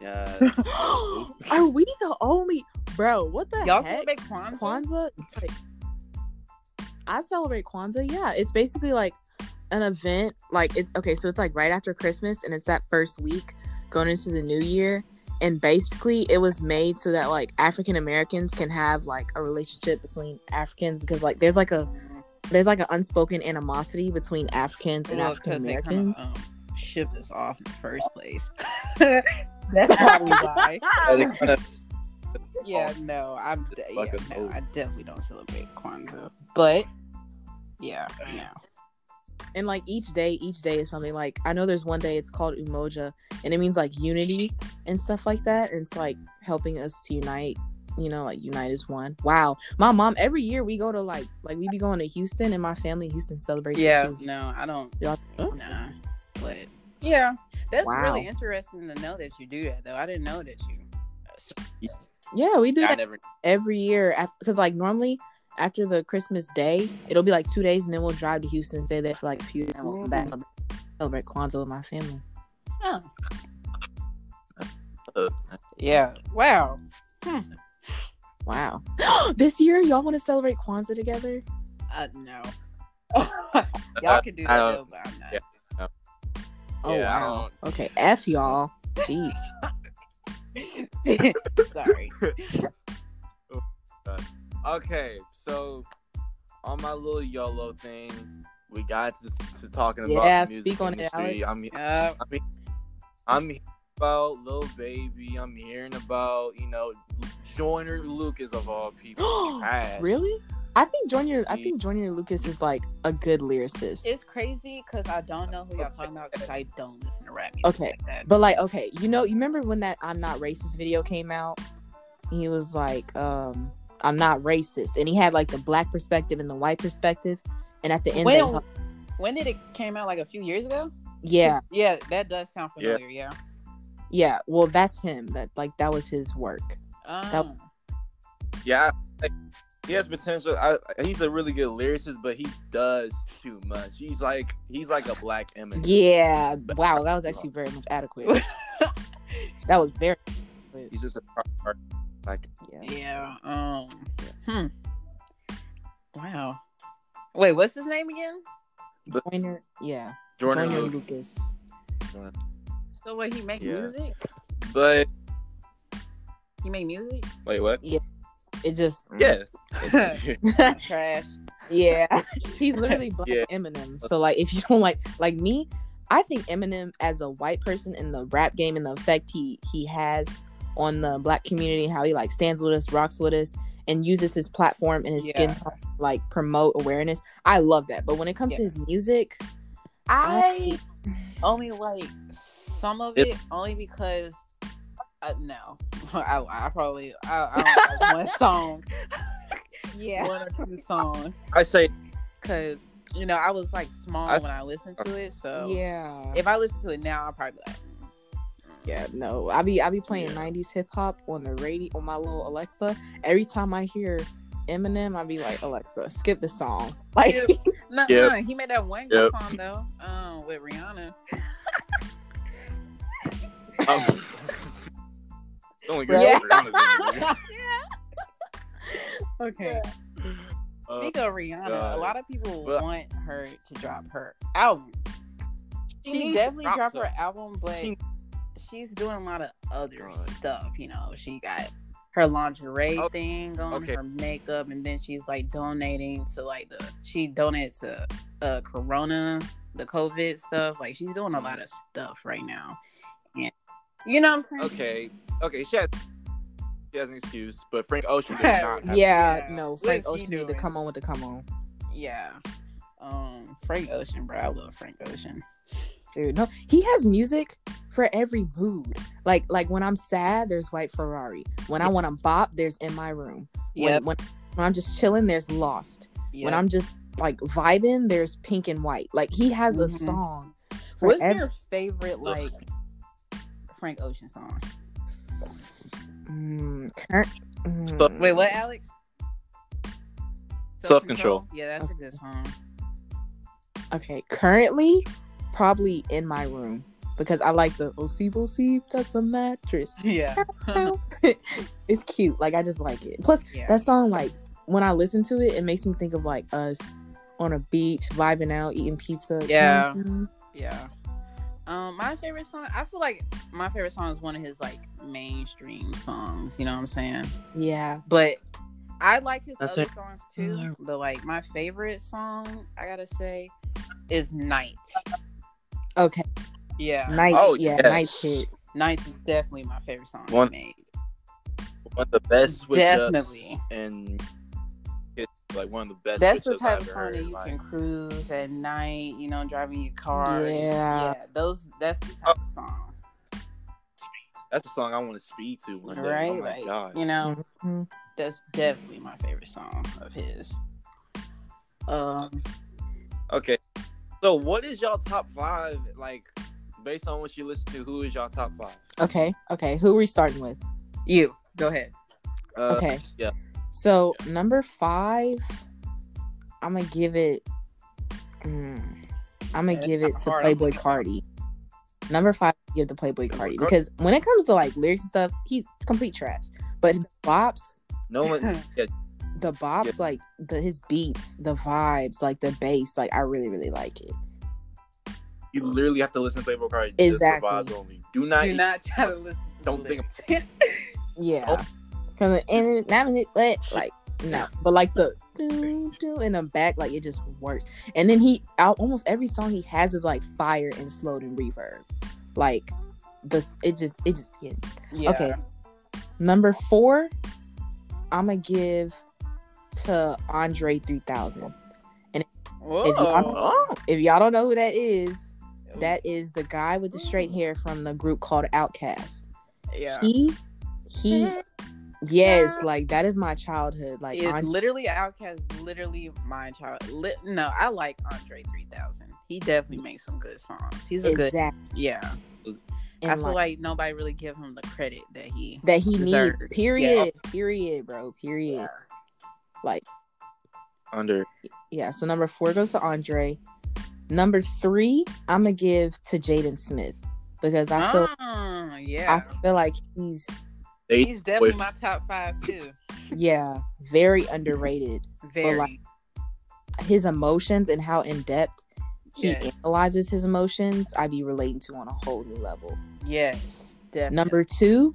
[SPEAKER 3] Yeah.
[SPEAKER 2] Are we the only bro? What the
[SPEAKER 1] y'all
[SPEAKER 2] heck?
[SPEAKER 1] celebrate Kwanzaa?
[SPEAKER 2] Kwanzaa? Like, I celebrate Kwanzaa. Yeah, it's basically like an event. Like it's okay. So it's like right after Christmas, and it's that first week going into the new year. And basically, it was made so that like African Americans can have like a relationship between Africans because like there's like a there's like an unspoken animosity between Africans and
[SPEAKER 1] Well,
[SPEAKER 2] African
[SPEAKER 1] 'cause
[SPEAKER 2] Americans.
[SPEAKER 1] um, shipped us off in the first place. That's probably why.
[SPEAKER 3] Yeah, they kinda-
[SPEAKER 1] Yeah, no, I'm de- yeah, no. I definitely don't celebrate Kwanzaa, but yeah, no.
[SPEAKER 2] and like each day each day is something like i know there's one day it's called umoja and it means like unity and stuff like that and it's like helping us to unite you know like unite as one wow my mom every year we go to like like we be going to houston and my family in houston celebrates
[SPEAKER 1] yeah,
[SPEAKER 2] too.
[SPEAKER 1] no, I don't.
[SPEAKER 2] Y'all-
[SPEAKER 1] Nah, but yeah, that's
[SPEAKER 2] Wow.
[SPEAKER 1] really interesting to know that you do that though. I didn't know that you.
[SPEAKER 2] yeah we do
[SPEAKER 3] I
[SPEAKER 2] that
[SPEAKER 3] never.
[SPEAKER 2] every year because like normally after the christmas day it'll be like two days and then we'll drive to houston and stay there for like a few days and we'll come back
[SPEAKER 1] Mm.
[SPEAKER 2] celebrate kwanzaa with my family
[SPEAKER 1] Oh,
[SPEAKER 3] Uh,
[SPEAKER 1] yeah. Wow.
[SPEAKER 2] Wow this year y'all want to celebrate kwanzaa together
[SPEAKER 1] Uh, no. Y'all can do that, though, but I'm not.
[SPEAKER 3] yeah.
[SPEAKER 2] Oh
[SPEAKER 3] Yeah,
[SPEAKER 2] wow. Okay, F y'all. Gee.
[SPEAKER 1] Sorry.
[SPEAKER 3] Okay, so on my little YOLO thing, we got to, to talking about
[SPEAKER 2] Yeah,
[SPEAKER 3] the music
[SPEAKER 2] speak on it,
[SPEAKER 3] industry.
[SPEAKER 2] Alex.
[SPEAKER 3] I mean,
[SPEAKER 1] Uh,
[SPEAKER 3] I mean, I'm hearing about Lil Baby. I'm hearing about you know Joyner Lucas of all people.
[SPEAKER 2] Really? I think Junior I think Joyner Lucas is like a good lyricist.
[SPEAKER 1] it's crazy because I don't know who y'all talking about because I don't listen to rap music
[SPEAKER 2] Okay,
[SPEAKER 1] like that.
[SPEAKER 2] but like okay, you know, you remember when that I'm not racist video came out? He was like, um, I'm not racist. And he had like the black perspective and the white perspective. And at the end they
[SPEAKER 1] when, when did it came out? Like a few years ago?
[SPEAKER 2] Yeah,
[SPEAKER 1] Yeah, that does sound
[SPEAKER 3] Yeah.
[SPEAKER 1] familiar. Yeah.
[SPEAKER 2] yeah. Well that's him. That like that was his work.
[SPEAKER 1] Um,
[SPEAKER 3] Yeah, like, he has potential. I, he's a really good lyricist, but he does too much. He's like he's like a black Eminem.
[SPEAKER 2] Yeah. Wow, that was actually very much adequate. that was very
[SPEAKER 3] He's just a like
[SPEAKER 2] yeah.
[SPEAKER 1] yeah. Um. Hmm. Wow. Wait, what's his name again?
[SPEAKER 2] Joyner, yeah.
[SPEAKER 3] Jordan
[SPEAKER 2] Joyner
[SPEAKER 3] Lucas.
[SPEAKER 2] Lucas.
[SPEAKER 1] So what? He make
[SPEAKER 3] Yeah.
[SPEAKER 1] music?
[SPEAKER 3] But
[SPEAKER 1] He make music?
[SPEAKER 3] wait, what? Yeah.
[SPEAKER 2] It just mm.
[SPEAKER 3] Yeah.
[SPEAKER 1] Trash.
[SPEAKER 2] yeah. He's literally black
[SPEAKER 3] Yeah.
[SPEAKER 2] Eminem. So like if you don't like like me, I think Eminem as a white person in the rap game and the effect he he has on the black community, how he like stands with us, rocks with us, and uses his platform and his skin
[SPEAKER 1] Yeah.
[SPEAKER 2] tone to, like promote awareness. I love that. But when it comes to his music,
[SPEAKER 1] I only like some of
[SPEAKER 3] It-
[SPEAKER 1] it only because uh, no, I, I probably I, I don't like one song,
[SPEAKER 2] yeah.
[SPEAKER 1] one or two songs,
[SPEAKER 3] I say
[SPEAKER 1] because you know I was like small
[SPEAKER 3] I-
[SPEAKER 1] when I listened to it. So
[SPEAKER 2] Yeah.
[SPEAKER 1] if I listen to it now, I'll probably be like,
[SPEAKER 2] Yeah, no. I be I be playing
[SPEAKER 3] Yeah.
[SPEAKER 2] '90s hip hop on the radio on my little Alexa. Every time I hear Eminem, I be like, Alexa, skip the song. Like,
[SPEAKER 1] no,
[SPEAKER 3] Yep.
[SPEAKER 1] no, he made that one good
[SPEAKER 3] Yep.
[SPEAKER 1] song though, um, with Rihanna.
[SPEAKER 3] um, only good
[SPEAKER 2] Yeah.
[SPEAKER 3] for Rihanna's
[SPEAKER 2] okay,
[SPEAKER 3] Uh,
[SPEAKER 1] Speaking of Rihanna, a lot of people
[SPEAKER 3] Well-
[SPEAKER 1] want her to drop her album.
[SPEAKER 3] She
[SPEAKER 1] She definitely
[SPEAKER 3] drop
[SPEAKER 1] dropped her album, but
[SPEAKER 3] She-
[SPEAKER 1] she's doing a lot of other
[SPEAKER 3] God.
[SPEAKER 1] stuff. You know, she got her lingerie
[SPEAKER 3] Oh,
[SPEAKER 1] thing going,
[SPEAKER 3] okay.
[SPEAKER 1] her makeup, and then she's like donating to like the she donated to uh Corona, the COVID stuff. Like she's doing a lot of stuff right now, You know what I'm saying?
[SPEAKER 3] Okay, okay, she has, she has an excuse, but Frank Ocean does not. Have
[SPEAKER 2] Yeah,
[SPEAKER 1] Yeah.
[SPEAKER 2] no, Frank
[SPEAKER 1] is he
[SPEAKER 2] Ocean need to come on with the come on.
[SPEAKER 1] Yeah. Um, Frank Ocean, bro. I love Frank Ocean.
[SPEAKER 2] Dude, no, he has music for every mood. Like like when I'm sad, there's White Ferrari. When I want to bop, there's In My Room. When, when when I'm just chilling, there's Lost.
[SPEAKER 1] yep.
[SPEAKER 2] When I'm just like vibing, there's Pink and White. Like he has a
[SPEAKER 1] Mhm.
[SPEAKER 2] song.
[SPEAKER 1] What's
[SPEAKER 2] every-
[SPEAKER 1] your favorite like Frank Ocean song?
[SPEAKER 2] Mm, cur- mm,
[SPEAKER 1] Wait, what, Alex?
[SPEAKER 3] Self-Control.
[SPEAKER 1] Yeah, that's a good song.
[SPEAKER 2] Okay, currently, probably in my room because I like the "Osib Osib." That's a mattress.
[SPEAKER 1] Yeah.
[SPEAKER 2] it's cute. Like I just like it. Plus,
[SPEAKER 1] yeah.
[SPEAKER 2] that song, like when I listen to it, it makes me think of like us on a beach, vibing out, eating pizza. you know
[SPEAKER 1] Yeah.
[SPEAKER 2] I'm saying?
[SPEAKER 1] Yeah. Um, my favorite song. I feel like my favorite song is one of his like mainstream songs. You know what I'm saying?
[SPEAKER 2] yeah.
[SPEAKER 1] But I like his
[SPEAKER 3] That's
[SPEAKER 1] other
[SPEAKER 3] it.
[SPEAKER 1] songs too. But like my favorite song, I gotta say, is Night.
[SPEAKER 2] Okay.
[SPEAKER 1] Yeah,
[SPEAKER 2] Nights.
[SPEAKER 3] Oh,
[SPEAKER 2] yeah.
[SPEAKER 3] yes.
[SPEAKER 2] Nights hit.
[SPEAKER 1] Night is definitely my favorite song
[SPEAKER 3] One-
[SPEAKER 1] he made.
[SPEAKER 3] one of the best.
[SPEAKER 1] Definitely.
[SPEAKER 3] and it's like one of the best.
[SPEAKER 1] That's the type
[SPEAKER 3] I've
[SPEAKER 1] of song that you
[SPEAKER 3] my
[SPEAKER 1] can cruise at night. You know, driving your car.
[SPEAKER 2] Yeah.
[SPEAKER 1] those. That's the type of song,
[SPEAKER 3] That's the song I want to speed to one day.
[SPEAKER 1] right?
[SPEAKER 3] Oh my
[SPEAKER 1] like,
[SPEAKER 3] god.
[SPEAKER 1] you know,
[SPEAKER 2] Mhm.
[SPEAKER 1] that's definitely my favorite song of his. Um,
[SPEAKER 3] Okay. So what is y'all top five like based on what you listen to? Who is y'all top five?
[SPEAKER 2] Okay. Okay. Who are we starting with?
[SPEAKER 1] you go ahead.
[SPEAKER 3] Uh,
[SPEAKER 2] Okay.
[SPEAKER 3] yeah.
[SPEAKER 2] So number five, I'm gonna give it. Mm, I'm gonna
[SPEAKER 1] Yeah,
[SPEAKER 2] give it to
[SPEAKER 1] hard.
[SPEAKER 2] Playboi Carti. Number five, give the Playboy
[SPEAKER 3] Playboi
[SPEAKER 2] Carti
[SPEAKER 3] Cardi.
[SPEAKER 2] because when it comes to like lyrics and stuff, he's complete trash. But the bops,
[SPEAKER 3] No one. Yeah,
[SPEAKER 2] the bops,
[SPEAKER 3] Yeah.
[SPEAKER 2] like the his beats, the vibes, like the bass, like I really really like it.
[SPEAKER 3] you literally have to listen to Playboi Carti just
[SPEAKER 2] Exactly.
[SPEAKER 3] for vibes only. Do not.
[SPEAKER 1] Do not try to listen. To
[SPEAKER 3] Don't
[SPEAKER 1] the
[SPEAKER 3] think
[SPEAKER 1] lyrics.
[SPEAKER 2] Yeah,
[SPEAKER 3] Oh.
[SPEAKER 2] And now it what like no, but like the do do in the back, like it just works. And then he out almost every song he has is like fire and slowed and reverb, like this. It just it just yeah.
[SPEAKER 1] yeah.
[SPEAKER 2] Okay. Number four, I'm gonna give to Andre 3000.
[SPEAKER 1] Whoa.
[SPEAKER 2] If y'all- If y'all don't know who that is, that is the guy with the straight hair from the group called OutKast.
[SPEAKER 1] yeah.
[SPEAKER 2] He he mm-hmm. Yes, like that is my childhood. Like
[SPEAKER 1] It's
[SPEAKER 2] Andre,
[SPEAKER 1] literally OutKast. Literally my child. Li- no, I like Andre 3000. He definitely makes some good songs. He's a good. Yeah.
[SPEAKER 2] And
[SPEAKER 1] I feel
[SPEAKER 2] like,
[SPEAKER 1] like nobody really give him the credit that he.
[SPEAKER 2] that he needs.
[SPEAKER 1] deserves.
[SPEAKER 2] Period. Period, bro. Period.
[SPEAKER 1] Yeah.
[SPEAKER 2] Like
[SPEAKER 3] under.
[SPEAKER 2] yeah. So number four goes to Andre. Number three, I'm gonna give to Jaden Smith because I feel
[SPEAKER 1] Ah,
[SPEAKER 2] I feel like he's
[SPEAKER 3] They
[SPEAKER 1] He's definitely my top five too.
[SPEAKER 2] yeah very underrated.
[SPEAKER 1] Very.
[SPEAKER 2] like, His emotions and how in depth he
[SPEAKER 1] Yes.
[SPEAKER 2] analyzes his emotions, I'd be relating to on a whole new level.
[SPEAKER 1] yes. Definitely.
[SPEAKER 2] Number two,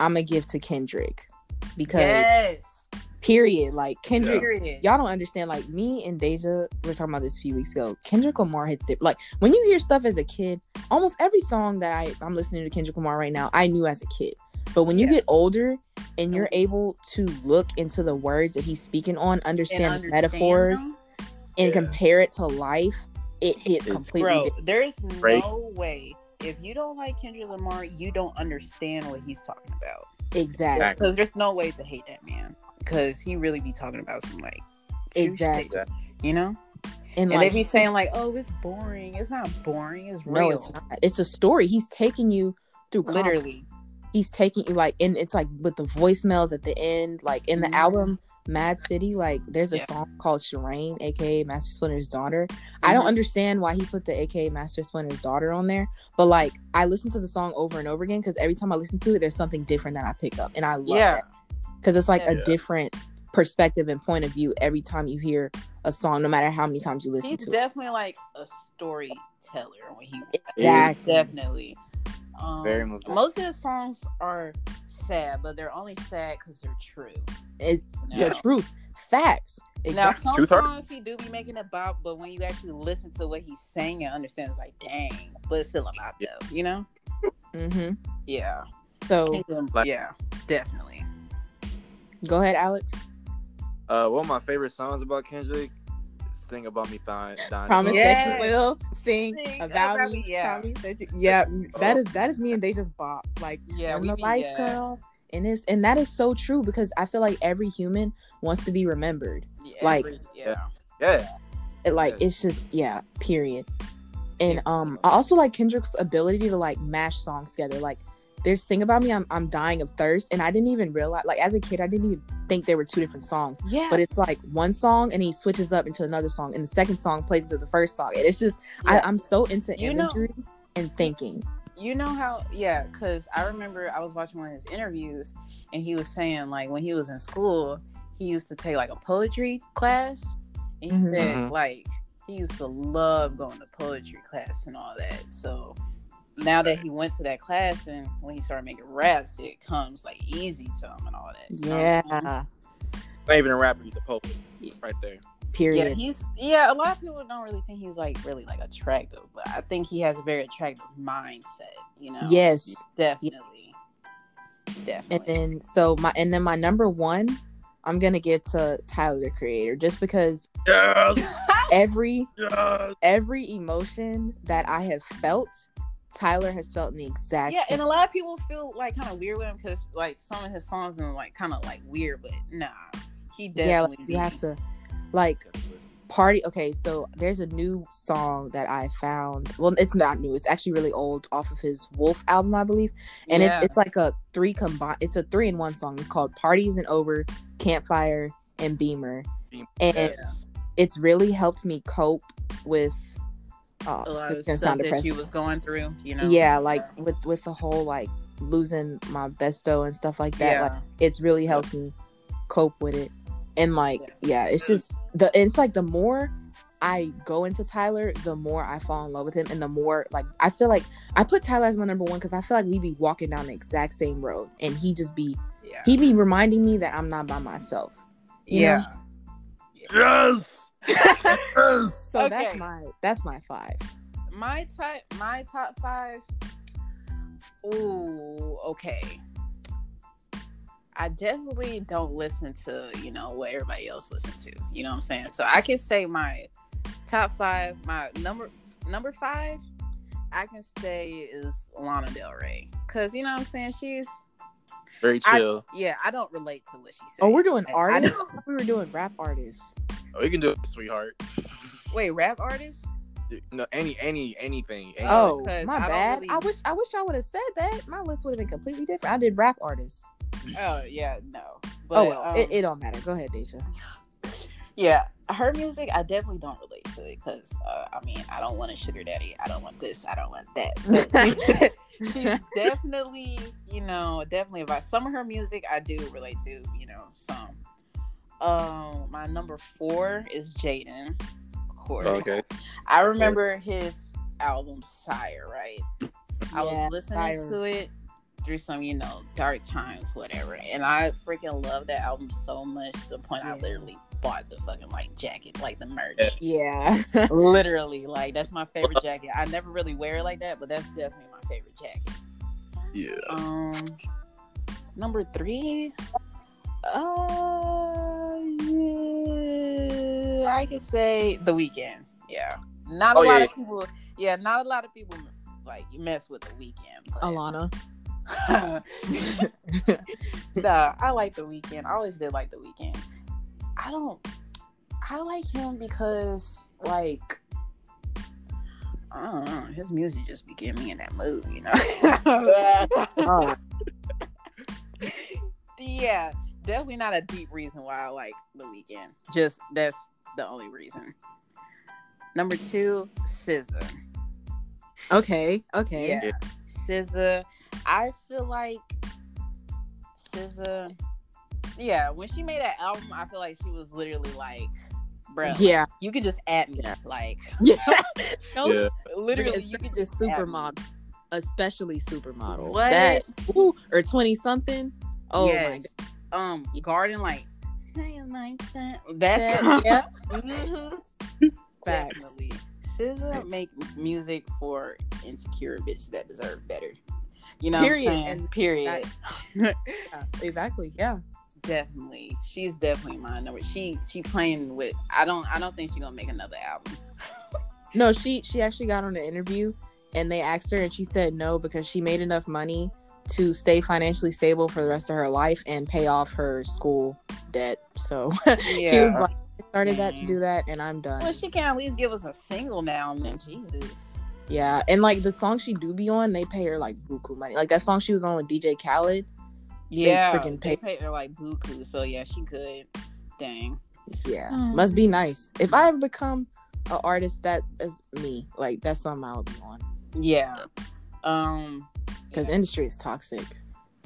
[SPEAKER 2] I'm gonna give to Kendrick because
[SPEAKER 1] Yes.
[SPEAKER 2] period. Like Kendrick,
[SPEAKER 1] Period.
[SPEAKER 2] y'all don't understand. Like me and Deja, we were talking about this a few weeks ago. Kendrick Lamar hits it. Like when you hear stuff as a kid, almost every song that I I'm listening to Kendrick Lamar right now, I knew as a kid. But when you
[SPEAKER 1] Yeah.
[SPEAKER 2] get older and you're oh. able to look into the words that he's speaking on, understand,
[SPEAKER 1] understand
[SPEAKER 2] metaphors,
[SPEAKER 1] them?
[SPEAKER 2] and
[SPEAKER 3] Yeah.
[SPEAKER 2] compare it to life, it hits
[SPEAKER 3] It's-
[SPEAKER 2] completely.
[SPEAKER 1] Bro,
[SPEAKER 2] different.
[SPEAKER 1] there's
[SPEAKER 3] Right.
[SPEAKER 1] no way. If you don't like Kendrick Lamar, you don't understand what he's talking about.
[SPEAKER 2] Exactly.
[SPEAKER 3] Exactly.
[SPEAKER 1] Because there's no way to hate that man. Because he really be talking about some like
[SPEAKER 2] Exactly.
[SPEAKER 1] shit, you know?
[SPEAKER 2] And,
[SPEAKER 1] And
[SPEAKER 2] like,
[SPEAKER 1] they be saying like, "Oh, it's boring." It's not boring. It's real.
[SPEAKER 2] no, it's not. It's a story. He's taking you through complex
[SPEAKER 1] Literally.
[SPEAKER 2] He's taking you like and it's like with the voicemails at the end like in the
[SPEAKER 1] Mhm.
[SPEAKER 2] album mad city like there's a
[SPEAKER 1] Yeah.
[SPEAKER 2] song called Sherane, aka master splinter's daughter i don't
[SPEAKER 1] Mhm.
[SPEAKER 2] understand why he put the aka master splinter's daughter on there but like i listen to the song over and over again because every time i listen to it there's something different that i pick up and i love
[SPEAKER 1] Yeah.
[SPEAKER 2] that because it's like a different perspective and point of view every time you hear a song no matter how many times you listen
[SPEAKER 1] He's
[SPEAKER 2] to it
[SPEAKER 1] definitely like a storyteller when he
[SPEAKER 2] exactly
[SPEAKER 1] definitely. Um,
[SPEAKER 3] Very much.
[SPEAKER 1] Most of the songs are sad, but they're only sad because they're true.
[SPEAKER 2] it's
[SPEAKER 1] Now-
[SPEAKER 2] the truth facts
[SPEAKER 1] Now,
[SPEAKER 2] exactly.
[SPEAKER 1] some
[SPEAKER 3] Truth hurt.
[SPEAKER 1] songs he do be making a bop, but when you actually listen to what he's saying and understand, it's like, dang, but it's still a bop though, you know?
[SPEAKER 2] Mm-hmm.
[SPEAKER 1] Yeah.
[SPEAKER 2] So
[SPEAKER 3] Like-
[SPEAKER 1] yeah, definitely.
[SPEAKER 2] go ahead, Alex.
[SPEAKER 3] Uh, one of my favorite songs about Kendrick, "Sing About Me Dying." dying
[SPEAKER 2] Promise
[SPEAKER 3] Alone.
[SPEAKER 2] that you will sing,
[SPEAKER 1] Sing
[SPEAKER 2] about,
[SPEAKER 1] about
[SPEAKER 2] me.
[SPEAKER 1] me, yeah.
[SPEAKER 2] Promise that you. Yeah, that is that is me and they just bop like
[SPEAKER 1] Yeah,
[SPEAKER 2] when
[SPEAKER 1] we
[SPEAKER 2] the
[SPEAKER 1] be-
[SPEAKER 2] lights
[SPEAKER 1] yeah.
[SPEAKER 2] cut off. And it's and that is so true because I feel like every human wants to be remembered.
[SPEAKER 1] Yeah,
[SPEAKER 2] like-
[SPEAKER 1] every- yeah.
[SPEAKER 3] Yes.
[SPEAKER 2] It, like
[SPEAKER 3] Yes.
[SPEAKER 2] it's just yeah, period. And um I also like Kendrick's ability to like mash songs together. Like there's Sing About Me, I'm I'm dying of thirst. And I didn't even realize like as a kid I didn't even think there were two different songs.
[SPEAKER 1] Yeah.
[SPEAKER 2] But it's like one song and he switches up into another song and the second song plays into the first song. And it's just
[SPEAKER 1] Yeah.
[SPEAKER 2] I, I'm so into
[SPEAKER 1] You know-
[SPEAKER 2] imagery and thinking.
[SPEAKER 1] you know how yeah because i remember i was watching one of his interviews and he was saying like when he was in school he used to take like a poetry class and he
[SPEAKER 2] Mhm.
[SPEAKER 1] said
[SPEAKER 3] Mhm.
[SPEAKER 1] like he used to love going to poetry class and all that so now that he went to that class and when he started making raps it comes like easy to him and all that you know what I'm saying?
[SPEAKER 2] Yeah.
[SPEAKER 3] Not even a rapper, he's a poet. Right there.
[SPEAKER 2] Period.
[SPEAKER 1] Yeah he's yeah a lot of people don't really think he's like really like attractive but i think he has a very attractive mindset you know
[SPEAKER 2] Yes.
[SPEAKER 1] definitely
[SPEAKER 2] And
[SPEAKER 1] definitely And
[SPEAKER 2] then so my and then my number one, I'm gonna give to Tyler the Creator, just because
[SPEAKER 3] Yes.
[SPEAKER 2] every
[SPEAKER 3] Yes.
[SPEAKER 2] every emotion that I have felt, Tyler has felt in the exact
[SPEAKER 1] yeah,
[SPEAKER 2] same.
[SPEAKER 1] and a lot of people feel like kind of weird with him because like some of his songs are like kind of like weird, but nah, he definitely.
[SPEAKER 2] yeah, like, you have to like party. Okay, so there's a new song that I found. Well, it's not new. It's actually really old, off of his Wolf album, I believe. And
[SPEAKER 1] Yeah.
[SPEAKER 2] it's it's like a three combined. It's a three in one song. It's called "Party Isn't Over," "Campfire," and "Bimmer." And
[SPEAKER 3] Yes.
[SPEAKER 2] it's really helped me cope with. Oh,
[SPEAKER 1] a lot of stuff
[SPEAKER 2] sound
[SPEAKER 1] that
[SPEAKER 2] depressing.
[SPEAKER 1] he was going through. You know.
[SPEAKER 2] yeah like with with the whole like losing my besto and stuff like that
[SPEAKER 1] Yeah.
[SPEAKER 2] like it's really helped me cope with it and like yeah it's mm. just the it's like the more i go into tyler the more i fall in love with him and the more like i feel like i put tyler as my number one because i feel like we'd be walking down the exact same road and he just be
[SPEAKER 1] yeah.
[SPEAKER 2] he be reminding me that i'm not by myself you
[SPEAKER 1] yeah.
[SPEAKER 3] Yes. yes.
[SPEAKER 2] so that's my that's my five.
[SPEAKER 1] My type my top five. Ooh okay. I definitely don't listen to you know what everybody else listens to you know what i'm saying? So i can say my top five my number number five i can say is lana del rey. Because you know what i'm saying? She's
[SPEAKER 3] Very
[SPEAKER 1] I-
[SPEAKER 3] chill.
[SPEAKER 1] yeah i don't relate to what she said
[SPEAKER 2] oh we're doing
[SPEAKER 1] I- I
[SPEAKER 2] artists? I we were doing rap artists
[SPEAKER 3] oh, you can do it, sweetheart.
[SPEAKER 1] wait rap artist
[SPEAKER 3] No, any, any, anything. anything.
[SPEAKER 2] Oh, my
[SPEAKER 1] I
[SPEAKER 2] bad.
[SPEAKER 1] really-
[SPEAKER 2] I wish I wish I would have said that. My list would have been completely different. I did rap artists.
[SPEAKER 1] oh yeah no but,
[SPEAKER 2] oh well,
[SPEAKER 1] um,
[SPEAKER 2] it, it don't matter. Go ahead, Deja.
[SPEAKER 1] Yeah, her music, I definitely don't relate to it because, uh, I mean, I don't want a sugar daddy. I don't want this. I don't want that. She's, she's definitely, you know, definitely about some of her music I do relate to, you know, some. Um, my number four is Jaden, of course.
[SPEAKER 3] Okay.
[SPEAKER 1] I remember his album SYRE, right? I was listening
[SPEAKER 2] SYRE.
[SPEAKER 1] to it through some, you know, dark times, whatever. And I freaking love that album so much to the point I literally bought the fucking like jacket, like the merch.
[SPEAKER 3] Yeah.
[SPEAKER 2] Yeah.
[SPEAKER 1] literally, like that's my favorite jacket. I never really wear it like that, but that's definitely my favorite jacket.
[SPEAKER 3] Yeah.
[SPEAKER 1] Um, number three, uh, yeah, I could say The Weeknd. Yeah, not a
[SPEAKER 3] Oh,
[SPEAKER 1] lot
[SPEAKER 3] yeah.
[SPEAKER 1] of people. Yeah, not a lot of people like mess with The Weeknd. But,
[SPEAKER 2] Alana.
[SPEAKER 1] nah, I like The Weeknd. I always did like The Weeknd. I don't. I like him because like. I don't know. His music just be getting me in that mood, you know.
[SPEAKER 2] Oh,
[SPEAKER 1] yeah, definitely not a deep reason why I like the Weeknd. Just that's the only reason. Number two, SZA.
[SPEAKER 2] okay. Okay.
[SPEAKER 1] Yeah, SZA. I feel like SZA. Yeah, when she made that album, I feel like she was literally like, "Bro,
[SPEAKER 2] Yeah.
[SPEAKER 1] you could just add me."
[SPEAKER 2] Yeah.
[SPEAKER 1] Like,
[SPEAKER 2] Yeah.
[SPEAKER 3] Yeah.
[SPEAKER 1] literally, you could
[SPEAKER 2] Especially
[SPEAKER 1] just
[SPEAKER 2] supermodel. Especially supermodel.
[SPEAKER 1] What?
[SPEAKER 2] That ooh, or twenty something. Oh
[SPEAKER 1] yes. Um, Garden like saying like that. That's
[SPEAKER 2] Yeah.
[SPEAKER 1] yeah. Mhm.
[SPEAKER 2] Facts.
[SPEAKER 1] Definitely. SZA make music for insecure bitches that deserve better. You know,
[SPEAKER 2] Period.
[SPEAKER 1] What I'm saying?
[SPEAKER 2] And
[SPEAKER 1] period.
[SPEAKER 2] Yeah, exactly. Yeah.
[SPEAKER 1] definitely, she's definitely my number. She she playing with. I don't I don't think she's gonna make another album.
[SPEAKER 2] No, she she actually got on an interview and they asked her and she said no because she made enough money to stay financially stable for the rest of her life and pay off her school debt. So she was like I started that to do that and I'm done.
[SPEAKER 1] well, she can at least give us a single now and then. Jesus.
[SPEAKER 2] Yeah, and like the song she do be on, they pay her like buku money. Like that song she was on with DJ Khaled.
[SPEAKER 1] Yeah,
[SPEAKER 2] freaking
[SPEAKER 1] they
[SPEAKER 2] pay-
[SPEAKER 1] pay her like buku. So yeah, she could. Dang.
[SPEAKER 2] Yeah,
[SPEAKER 1] Mm.
[SPEAKER 2] must be nice. If I ever become an artist, that is me. Like that's something I would be on
[SPEAKER 1] Yeah. Um.
[SPEAKER 2] because
[SPEAKER 1] yeah.
[SPEAKER 2] industry is toxic.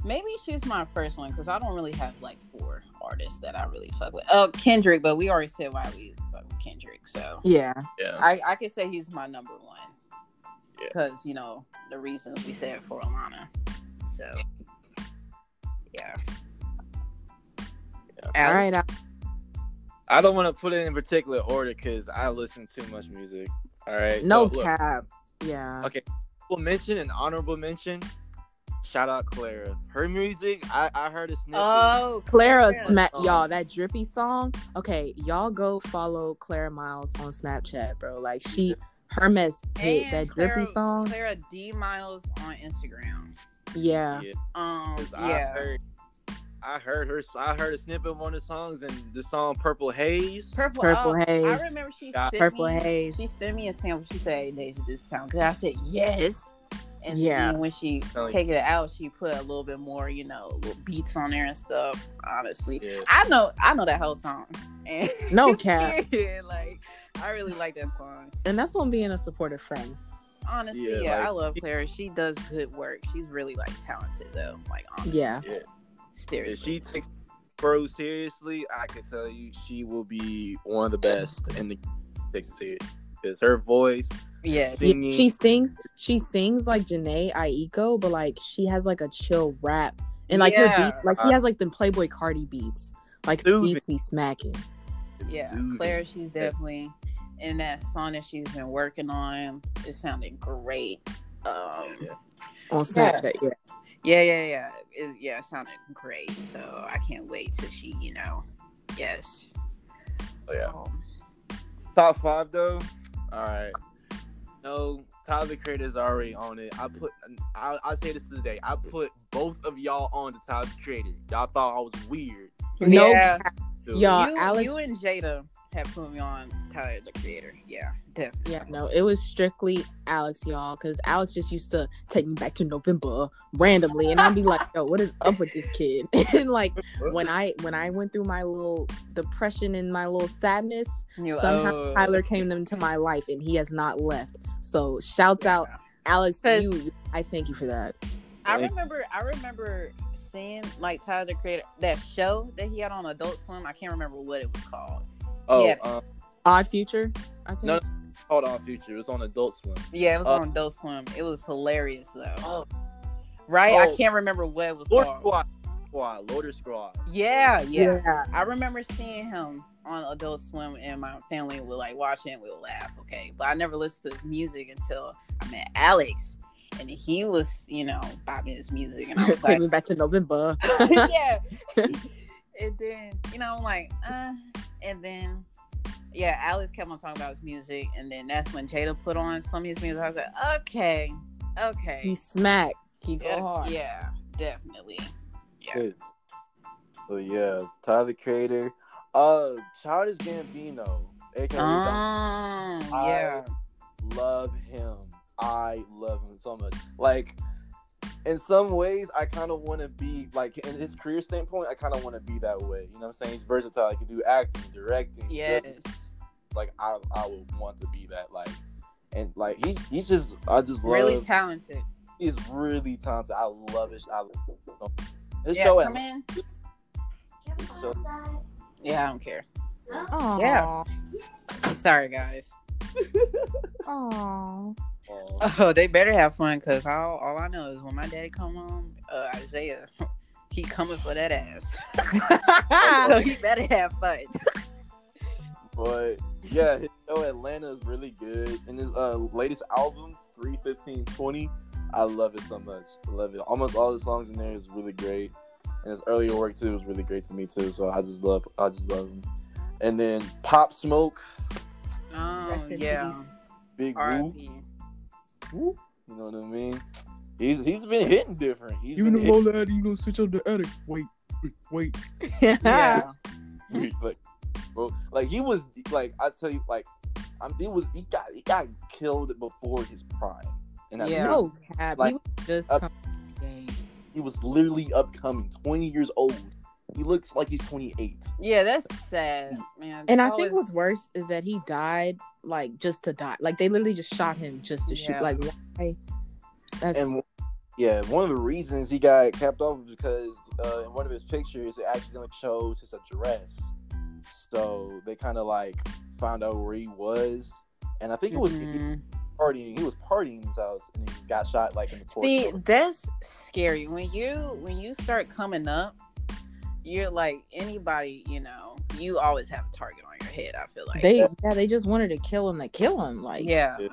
[SPEAKER 1] Maybe she's my first one because I don't really have like four artists that I really fuck with. Oh, Kendrick, but we already said why we fuck with Kendrick. So
[SPEAKER 2] Yeah,
[SPEAKER 3] Yeah.
[SPEAKER 1] I I could say he's my number one.
[SPEAKER 3] Yeah.
[SPEAKER 1] Because you know the reasons we said for Alana. So yeah.
[SPEAKER 3] Yeah.
[SPEAKER 2] all right. I-
[SPEAKER 3] I don't want to put it in particular order because I listen too much music. All right.
[SPEAKER 2] no
[SPEAKER 3] so,
[SPEAKER 2] cap. Yeah.
[SPEAKER 3] Okay. Honorable mention an honorable mention. Shout out Clara. Her music, I, I heard a snippet.
[SPEAKER 1] Oh,
[SPEAKER 2] Clara
[SPEAKER 1] Clara.
[SPEAKER 2] smack
[SPEAKER 3] song.
[SPEAKER 2] y'all that drippy song. Okay, y'all go follow Clara Miles on Snapchat, bro. Like she, her mess hit
[SPEAKER 1] and
[SPEAKER 2] that drippy song.
[SPEAKER 1] Clara D Miles on Instagram.
[SPEAKER 2] Yeah,
[SPEAKER 3] Yeah.
[SPEAKER 1] Um,
[SPEAKER 3] 'cause I
[SPEAKER 1] yeah.
[SPEAKER 3] heard, I heard her. I heard a snippet of one of the songs and the song "Purple Haze."
[SPEAKER 1] Purple,
[SPEAKER 2] Purple
[SPEAKER 1] oh,
[SPEAKER 2] Haze.
[SPEAKER 1] I remember she
[SPEAKER 3] Got
[SPEAKER 1] sent
[SPEAKER 2] Purple
[SPEAKER 1] me,
[SPEAKER 2] Haze.
[SPEAKER 1] She sent me a sample. She said, "Hey, Deja, this sound good." I said, "Yes." And
[SPEAKER 2] Yeah.
[SPEAKER 1] then when she
[SPEAKER 3] Like-
[SPEAKER 1] take it out, she put a little bit more, you know, little beats on there and stuff. Honestly,
[SPEAKER 3] Yeah.
[SPEAKER 1] I know, I know that whole song. And
[SPEAKER 2] No cap.
[SPEAKER 1] yeah, like I really like that song.
[SPEAKER 2] and that's on being a supportive friend.
[SPEAKER 1] Honestly,
[SPEAKER 3] Yeah,
[SPEAKER 1] yeah,
[SPEAKER 3] like-
[SPEAKER 1] I love Clara. She does good work. She's really like talented though. Like honestly,
[SPEAKER 2] Yeah,
[SPEAKER 3] Yeah. If
[SPEAKER 1] seriously.
[SPEAKER 3] she takes bro seriously, I can tell you she will be one of the best in the takes it serious. Because her voice,
[SPEAKER 1] yeah,
[SPEAKER 2] Yeah,
[SPEAKER 3] singing,
[SPEAKER 2] she sings. She sings like Jhené Aiko, but like she has like a chill rap and like
[SPEAKER 1] Yeah.
[SPEAKER 2] her beats. Like she has like the Playboi Carti beats. Like
[SPEAKER 3] Soothing.
[SPEAKER 2] beats be smacking.
[SPEAKER 1] yeah,
[SPEAKER 3] soothing.
[SPEAKER 1] Claire, she's definitely in that song that she's been working on. It sounded great. Um,
[SPEAKER 3] Yeah.
[SPEAKER 2] on Snapchat. Yeah.
[SPEAKER 1] yeah, yeah, yeah, it, yeah, it sounded great. So I can't wait till she, you know, yes.
[SPEAKER 3] Oh, yeah.
[SPEAKER 1] Um,
[SPEAKER 3] Top five though. All right. No, Tyler the Creator is already on it. I put. I, I'll say this today. I put both of y'all on the Tyler the Creator. Y'all thought I was weird.
[SPEAKER 2] No
[SPEAKER 1] Yeah.
[SPEAKER 2] cap. Y'all-
[SPEAKER 1] you,
[SPEAKER 2] Alex-
[SPEAKER 1] you and Jada have put me on Tyler the Creator. Yeah, definitely.
[SPEAKER 2] Yeah, no, it was strictly Alex, y'all, because Alex just used to take me back to November randomly, and I'd be like, "Yo, what is up with this kid?" and like when I when I went through my little depression and my little sadness,
[SPEAKER 1] You-
[SPEAKER 2] somehow
[SPEAKER 1] oh.
[SPEAKER 2] Tyler came into my life, and he has not left. So shouts out, Alex, You, I thank you for that.
[SPEAKER 1] I remember, I remember seeing like Tyler the Creator that show that he had on Adult Swim. I can't remember what it was called.
[SPEAKER 3] Oh,
[SPEAKER 1] Yeah.
[SPEAKER 3] um,
[SPEAKER 2] Odd Future, I think.
[SPEAKER 3] No. Hold on, Future. It was on Adult Swim.
[SPEAKER 1] Yeah, it was
[SPEAKER 3] Uh,
[SPEAKER 1] on Adult Swim. It was hilarious though.
[SPEAKER 3] Oh,
[SPEAKER 1] Right? I
[SPEAKER 3] oh.
[SPEAKER 1] can't remember what it was
[SPEAKER 3] Lord
[SPEAKER 1] called.
[SPEAKER 3] Squad. Squad. Loiter Squad.
[SPEAKER 1] Yeah, yeah,
[SPEAKER 2] yeah.
[SPEAKER 1] I remember seeing him on Adult Swim, and my family would like watch it and we would laugh. Okay, but I never listened to his music until I met Alex, and he was, you know, bopping his music, and I was
[SPEAKER 2] Take
[SPEAKER 1] like,
[SPEAKER 2] me back to November.
[SPEAKER 1] yeah. and then, you know, I'm like, uh, and then, yeah, Alex kept on talking about his music, and then that's when Jada put on some of his music. I was like, okay, okay,
[SPEAKER 2] he smacked. He go
[SPEAKER 1] yeah,
[SPEAKER 2] hard.
[SPEAKER 1] yeah, definitely, yeah.
[SPEAKER 3] Yes. So yeah, Tyler the Creator. Uh, Childish Gambino, aka
[SPEAKER 1] Um, yeah,
[SPEAKER 3] love him. I love him so much. Like, in some ways, I kind of want to be like in his career standpoint. I kind of want to be that way. You know what I'm saying? He's versatile. He can do acting, directing.
[SPEAKER 1] yes,
[SPEAKER 3] does- Like I, I would want to be that. Like, and like he's he's just I just love.
[SPEAKER 1] really talented.
[SPEAKER 3] he's really talented. I love his. I his
[SPEAKER 1] Yeah,
[SPEAKER 3] show.
[SPEAKER 1] come
[SPEAKER 3] at-
[SPEAKER 1] in.
[SPEAKER 3] So-
[SPEAKER 1] Yeah, I don't care.
[SPEAKER 2] Aw.
[SPEAKER 1] Yeah. Sorry, guys.
[SPEAKER 2] Aw.
[SPEAKER 1] Oh, they better have fun because all, all I know is when my daddy come home, uh, Isaiah, he coming for that ass. so he better have fun.
[SPEAKER 3] But yeah, his show Atlanta is really good. And his uh, latest album, 31520, I love it so much. I love it. Almost all the songs in there is really great, and his earlier work too was really great to me too. So I just love, I just love him. And then Pop Smoke,
[SPEAKER 1] Oh yeah.
[SPEAKER 2] peace.
[SPEAKER 3] Big Woo,
[SPEAKER 1] R.I.P.
[SPEAKER 3] Woo, you know what I mean? He's he's been hitting different. He's
[SPEAKER 4] You
[SPEAKER 3] been
[SPEAKER 4] know
[SPEAKER 3] hitting,
[SPEAKER 4] all that, you know, switch up the attic. Wait, wait, wait.
[SPEAKER 1] Yeah.
[SPEAKER 3] like, bro, like he was like I tell you, like I'm, he was he got he got killed before his prime, and I
[SPEAKER 1] Yeah.
[SPEAKER 2] No oh, cap.
[SPEAKER 3] Like,
[SPEAKER 2] he was just
[SPEAKER 3] up-
[SPEAKER 2] coming game.
[SPEAKER 3] he was literally upcoming, 20 years old. He looks like he's 28.
[SPEAKER 1] Yeah, that's sad, man.
[SPEAKER 2] And I
[SPEAKER 1] Always-
[SPEAKER 2] think what's worse is that he died like just to die. Like they literally just shot him just to shoot.
[SPEAKER 1] Yeah.
[SPEAKER 2] Like why? That's
[SPEAKER 3] And yeah, one of the reasons he got capped off was because uh, in one of his pictures, it accidentally shows his address. So they kind of like found out where he was, and I think it was he
[SPEAKER 1] Mhm.
[SPEAKER 3] partying. He was partying in his house, and he just got shot like in the court.
[SPEAKER 1] See, that's scary. When you when you start coming up, you're like anybody, you know, you always have a target on your head, I feel like.
[SPEAKER 2] they yeah they just wanted to kill him to kill him. Like
[SPEAKER 1] yeah.
[SPEAKER 3] Yeah.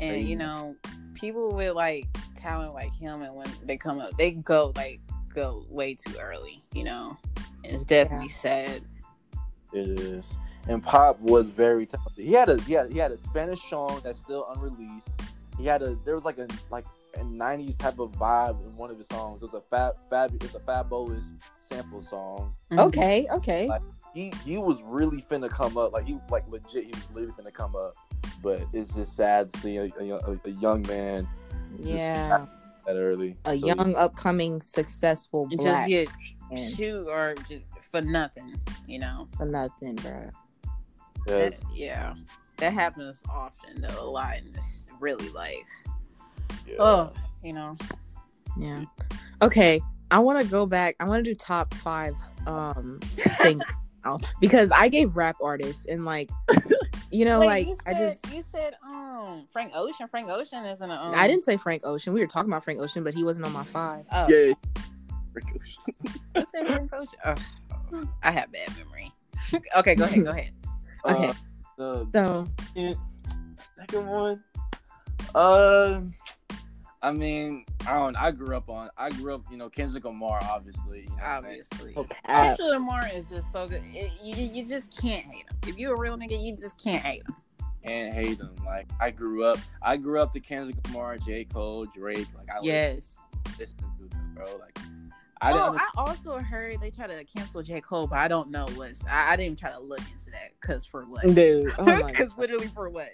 [SPEAKER 1] And
[SPEAKER 3] Crazy.
[SPEAKER 1] you know, people with like talent like him and when they come up, they go like go way too early, you know. It's definitely sad.
[SPEAKER 3] It is. And Pop was very talented. He had a he had, he had a Spanish song that's still unreleased. He had a there was like a like a '90s type of vibe in one of his songs. It was a fab fab it's a Fabolous sample song. Mm-hmm.
[SPEAKER 2] okay, okay.
[SPEAKER 3] Like, He he was really finna come up like he like legit. He was literally finna come up. But it's just sad seeing a, a, a young man just
[SPEAKER 2] yeah,
[SPEAKER 3] that early.
[SPEAKER 2] a
[SPEAKER 3] So,
[SPEAKER 2] young upcoming successful black
[SPEAKER 1] just get shoot or just for nothing, you know.
[SPEAKER 2] for nothing, bro.
[SPEAKER 3] yes.
[SPEAKER 1] That- yeah. That happens often though, a lot in this really like
[SPEAKER 3] Yeah.
[SPEAKER 1] oh, you know.
[SPEAKER 2] Yeah. Okay. I want to go back. I want to do top five um singers because I gave rap artists and like, you know,
[SPEAKER 1] Wait,
[SPEAKER 2] like
[SPEAKER 1] you
[SPEAKER 2] I just
[SPEAKER 1] you said um Frank Ocean. Frank Ocean isn't a um,
[SPEAKER 2] I didn't say Frank Ocean. We were talking about Frank Ocean, but he wasn't on my five.
[SPEAKER 1] Oh,
[SPEAKER 3] Yeah.
[SPEAKER 1] you said Frank Ocean. Oh, I have bad memory. okay, go ahead. Go ahead.
[SPEAKER 2] Okay.
[SPEAKER 3] Uh, the
[SPEAKER 2] So
[SPEAKER 3] second, second one. Um, I mean, I don't. I grew up on. I grew up, you know, Kendrick Lamar, obviously. You know what I'm saying?
[SPEAKER 1] Obviously,
[SPEAKER 2] okay.
[SPEAKER 1] Kendrick Lamar is just so good. It, you, you just can't hate him. If you're a real nigga, you just can't hate him.
[SPEAKER 3] Can't hate him. Like I grew up. I grew up to Kendrick Lamar, J. Cole, Drake. Like I
[SPEAKER 1] Yes.
[SPEAKER 3] listened to them, bro. Like I
[SPEAKER 1] oh, I also heard they try to cancel J. Cole, but I don't know what's. I, I didn't even try to look into that because for what?
[SPEAKER 2] dude. Oh
[SPEAKER 1] Because literally for what?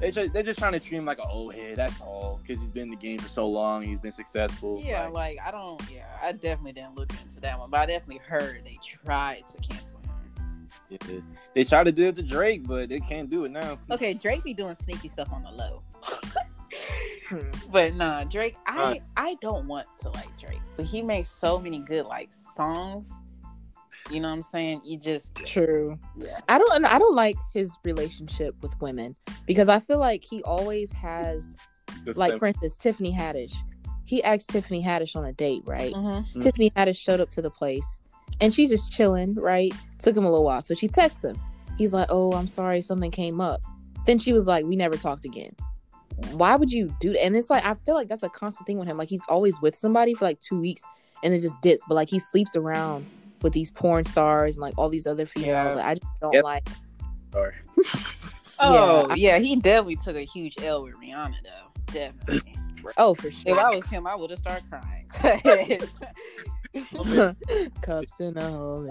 [SPEAKER 3] They just, they're just trying to treat him like an old head. That's all. Because he's been in the game for so long. He's been successful.
[SPEAKER 1] Yeah,
[SPEAKER 3] Like,
[SPEAKER 1] like I don't. Yeah, I definitely didn't look into that one, but I definitely heard they tried to cancel him.
[SPEAKER 3] yeah. They tried to do it to Drake, but they can't do it now.
[SPEAKER 1] Okay, Drake be doing sneaky stuff on the low, but nah, Drake. I
[SPEAKER 3] Right.
[SPEAKER 1] I don't want to like Drake, but he makes so many good like songs. You know what I'm saying? You just
[SPEAKER 2] True.
[SPEAKER 1] yeah.
[SPEAKER 2] I don't. I don't like his relationship with women because I feel like he always has,
[SPEAKER 3] The
[SPEAKER 2] like
[SPEAKER 3] sense-
[SPEAKER 2] for instance, Tiffany Haddish. He asked Tiffany Haddish on a date, right?
[SPEAKER 1] Mm-hmm.
[SPEAKER 3] Mm.
[SPEAKER 2] Tiffany Haddish showed up to the place, and she's just chilling, right? Took him a little while, so she texts him. He's like, "Oh, I'm sorry, something came up." Then she was like, "We never talked again." Why would you do that? And it's like I feel like that's a constant thing with him. Like he's always with somebody for like two weeks, and it just dips. But like he sleeps around with these porn stars and like all these other females.
[SPEAKER 1] Yeah.
[SPEAKER 2] Like, I just don't
[SPEAKER 3] Yep.
[SPEAKER 2] like.
[SPEAKER 3] Sorry.
[SPEAKER 1] Oh
[SPEAKER 2] I-
[SPEAKER 1] yeah, he definitely took a huge L with Rihanna though. Definitely.
[SPEAKER 2] Oh, for sure.
[SPEAKER 1] if I was him, I would have started crying.
[SPEAKER 2] Cups in a hole.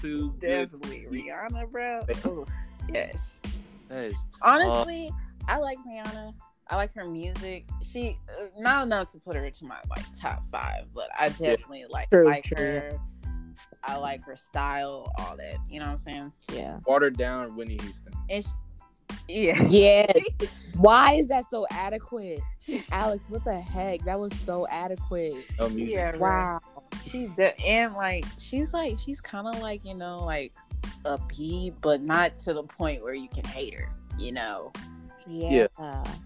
[SPEAKER 3] Too good.
[SPEAKER 1] definitely Rihanna, bro. Ooh, yes.
[SPEAKER 3] That is
[SPEAKER 1] Honestly, I like Rihanna. I like her music. She uh, not enough to put her into my like top five, but I definitely like
[SPEAKER 2] True,
[SPEAKER 1] like
[SPEAKER 2] true,
[SPEAKER 1] her. I like her style, all that. You know what I'm saying?
[SPEAKER 2] yeah.
[SPEAKER 3] watered down Whitney Houston.
[SPEAKER 1] And she, yeah,
[SPEAKER 2] Yeah. Why is that so adequate? Alex, what the heck? That was so adequate.
[SPEAKER 3] No music.
[SPEAKER 1] yeah.
[SPEAKER 2] Wow.
[SPEAKER 1] She's de- and like she's like she's kind of like you know like a B, but not to the point where you can hate her. You know,
[SPEAKER 2] Yeah.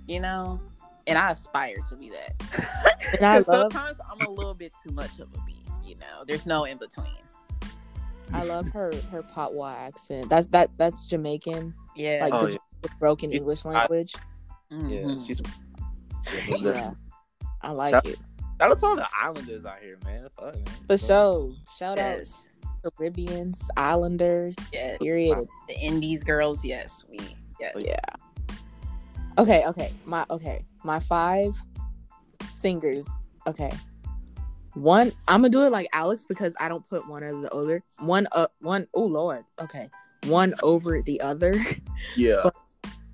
[SPEAKER 1] you know. And I aspire to be that. Because
[SPEAKER 2] love
[SPEAKER 1] sometimes I'm a little bit too much of a bee, You know, there's no in between.
[SPEAKER 2] I love her her patois accent. That's that that's Jamaican,
[SPEAKER 1] Yeah.
[SPEAKER 2] like
[SPEAKER 3] Oh,
[SPEAKER 2] the
[SPEAKER 3] yeah.
[SPEAKER 2] broken
[SPEAKER 3] She's-
[SPEAKER 2] English
[SPEAKER 3] I-
[SPEAKER 2] language.
[SPEAKER 3] Yeah,
[SPEAKER 1] mm-hmm.
[SPEAKER 3] she's
[SPEAKER 2] Yeah, I like
[SPEAKER 3] Shout-
[SPEAKER 2] it
[SPEAKER 3] Shout out to all the islanders out here, man. Fuck, man.
[SPEAKER 2] for sure. Shout
[SPEAKER 1] Yes.
[SPEAKER 2] out Caribbeans, Islanders.
[SPEAKER 1] Yeah.
[SPEAKER 2] Period.
[SPEAKER 1] The Indies girls, yes, we yes.
[SPEAKER 2] Oh, yeah. Okay, okay. My okay. My five singers. Okay. One I'm gonna do it like Alex because I don't put one over the other. One up one oh lord. Okay. One over the other.
[SPEAKER 3] Yeah.
[SPEAKER 2] But-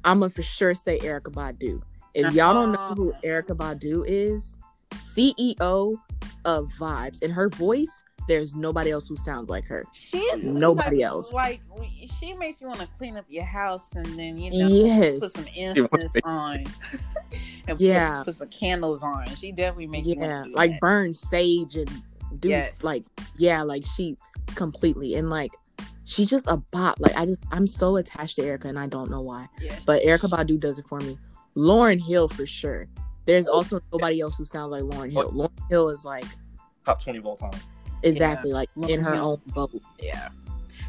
[SPEAKER 2] I'm gonna for sure say Erykah Badu. If y'all don't know who Erykah Badu is, CEO of Vibes. and her voice, there's nobody else who sounds like her.
[SPEAKER 1] She's
[SPEAKER 2] Nobody
[SPEAKER 1] like,
[SPEAKER 2] else.
[SPEAKER 1] Like she makes you want to clean up your house and then you know
[SPEAKER 2] Yes.
[SPEAKER 1] put some incense on. and
[SPEAKER 2] Yeah.
[SPEAKER 1] put, put some candles on. She definitely makes you
[SPEAKER 2] yeah
[SPEAKER 1] want to do
[SPEAKER 2] like
[SPEAKER 1] that.
[SPEAKER 2] burn sage and do
[SPEAKER 1] Yes.
[SPEAKER 2] like yeah like she completely and like she's just a bot like i just i'm so attached to erykah and i don't know why
[SPEAKER 1] Yeah.
[SPEAKER 2] but erykah badu does it for me lauryn hill for sure there's also nobody else who sounds like lauryn hill lauryn hill is like
[SPEAKER 3] Top 20 of all time.
[SPEAKER 2] Exactly like in her
[SPEAKER 1] Hill.
[SPEAKER 2] own boat
[SPEAKER 1] Yeah.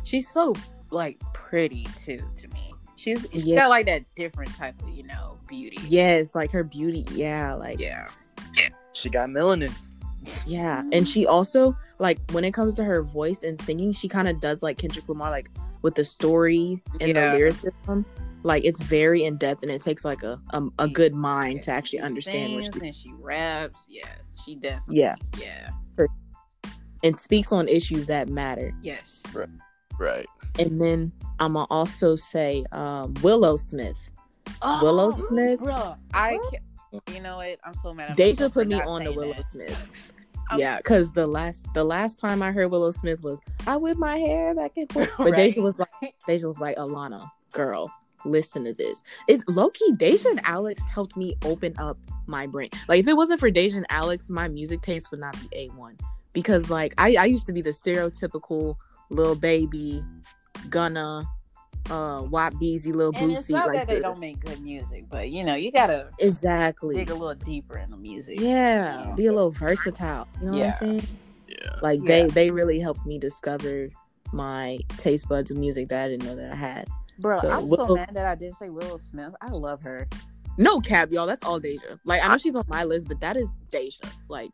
[SPEAKER 1] She's so like pretty too to me. She's she's
[SPEAKER 2] Yeah.
[SPEAKER 1] got like that different type of, you know, beauty.
[SPEAKER 2] yes like her beauty yeah like
[SPEAKER 1] Yeah. yeah.
[SPEAKER 3] She got melanin.
[SPEAKER 2] Yeah, mm-hmm. and she also like when it comes to her voice and singing, she kind of does like Kendrick Lamar, like with the story and
[SPEAKER 1] Yeah.
[SPEAKER 2] the lyricism. Like it's very in depth, and it takes like a um, a, a good mind to actually
[SPEAKER 1] She
[SPEAKER 2] understand what
[SPEAKER 1] sings
[SPEAKER 2] she
[SPEAKER 1] and she raps. Yeah. She definitely
[SPEAKER 2] Yeah.
[SPEAKER 1] Yeah.
[SPEAKER 2] And speaks on issues that matter.
[SPEAKER 1] Yes.
[SPEAKER 3] Right.
[SPEAKER 2] And then I'm gonna also say um, Willow Smith. Willow Smith?
[SPEAKER 1] Bro, I ca- you know what? I'm so mad at
[SPEAKER 2] Deja put me on the Willow
[SPEAKER 1] that.
[SPEAKER 2] Smith.
[SPEAKER 1] I'm
[SPEAKER 2] yeah, because the last the last time I heard Willow Smith was I whip my hair back and forth, but Deja was like Deja was like Alana, girl, listen to this. It's low key. Deja and Alex helped me open up my brain. Like if it wasn't for Deja and Alex, my music taste would not be a one because like I I used to be the stereotypical little baby, gonna uh Wap Beezy, little
[SPEAKER 1] and it's
[SPEAKER 2] Boosie, like
[SPEAKER 1] that they don't make good music, but you know, you gotta
[SPEAKER 2] exactly.
[SPEAKER 1] dig a little deeper in the music.
[SPEAKER 2] Yeah,
[SPEAKER 1] Yeah.
[SPEAKER 2] be a little versatile. You know
[SPEAKER 1] Yeah.
[SPEAKER 2] what I'm saying?
[SPEAKER 3] Yeah.
[SPEAKER 2] Like
[SPEAKER 1] Yeah.
[SPEAKER 2] they they really helped me discover my taste buds of music that I didn't know that I had.
[SPEAKER 1] Bro,
[SPEAKER 2] So,
[SPEAKER 1] I'm so mad that I didn't say Willow Smith. I love her.
[SPEAKER 2] No cap, y'all. That's all Deja. Like I know she's on my list, but that is Deja. Like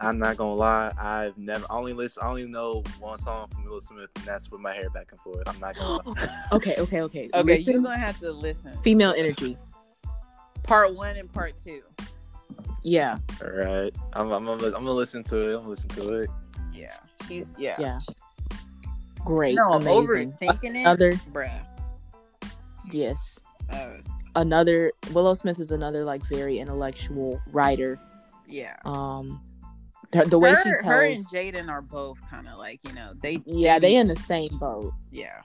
[SPEAKER 3] I'm not gonna lie. I've never I only listen. I only know one song from Will Smith, and that's with my hair back and forth. I'm not gonna. lie.
[SPEAKER 2] okay, okay, okay.
[SPEAKER 1] Okay,
[SPEAKER 2] Listen,
[SPEAKER 1] you're gonna have to listen.
[SPEAKER 2] female energy.
[SPEAKER 1] Part one and part two.
[SPEAKER 2] Yeah,
[SPEAKER 3] All right. I'm. I'm. I'm, I'm gonna listen to it. I'm gonna listen to it.
[SPEAKER 1] Yeah, she's yeah.
[SPEAKER 2] yeah. Great,
[SPEAKER 1] No,
[SPEAKER 2] amazing.
[SPEAKER 1] overthinking it,
[SPEAKER 2] Another
[SPEAKER 1] bruh.
[SPEAKER 2] yes.
[SPEAKER 1] Uh,
[SPEAKER 2] Another Willow Smith is another like very intellectual writer.
[SPEAKER 1] yeah.
[SPEAKER 2] Um, the, the way
[SPEAKER 1] her,
[SPEAKER 2] she tells.
[SPEAKER 1] her and Jaden are both kind of like you know they
[SPEAKER 2] yeah, they
[SPEAKER 1] need-
[SPEAKER 2] in the same boat.
[SPEAKER 1] yeah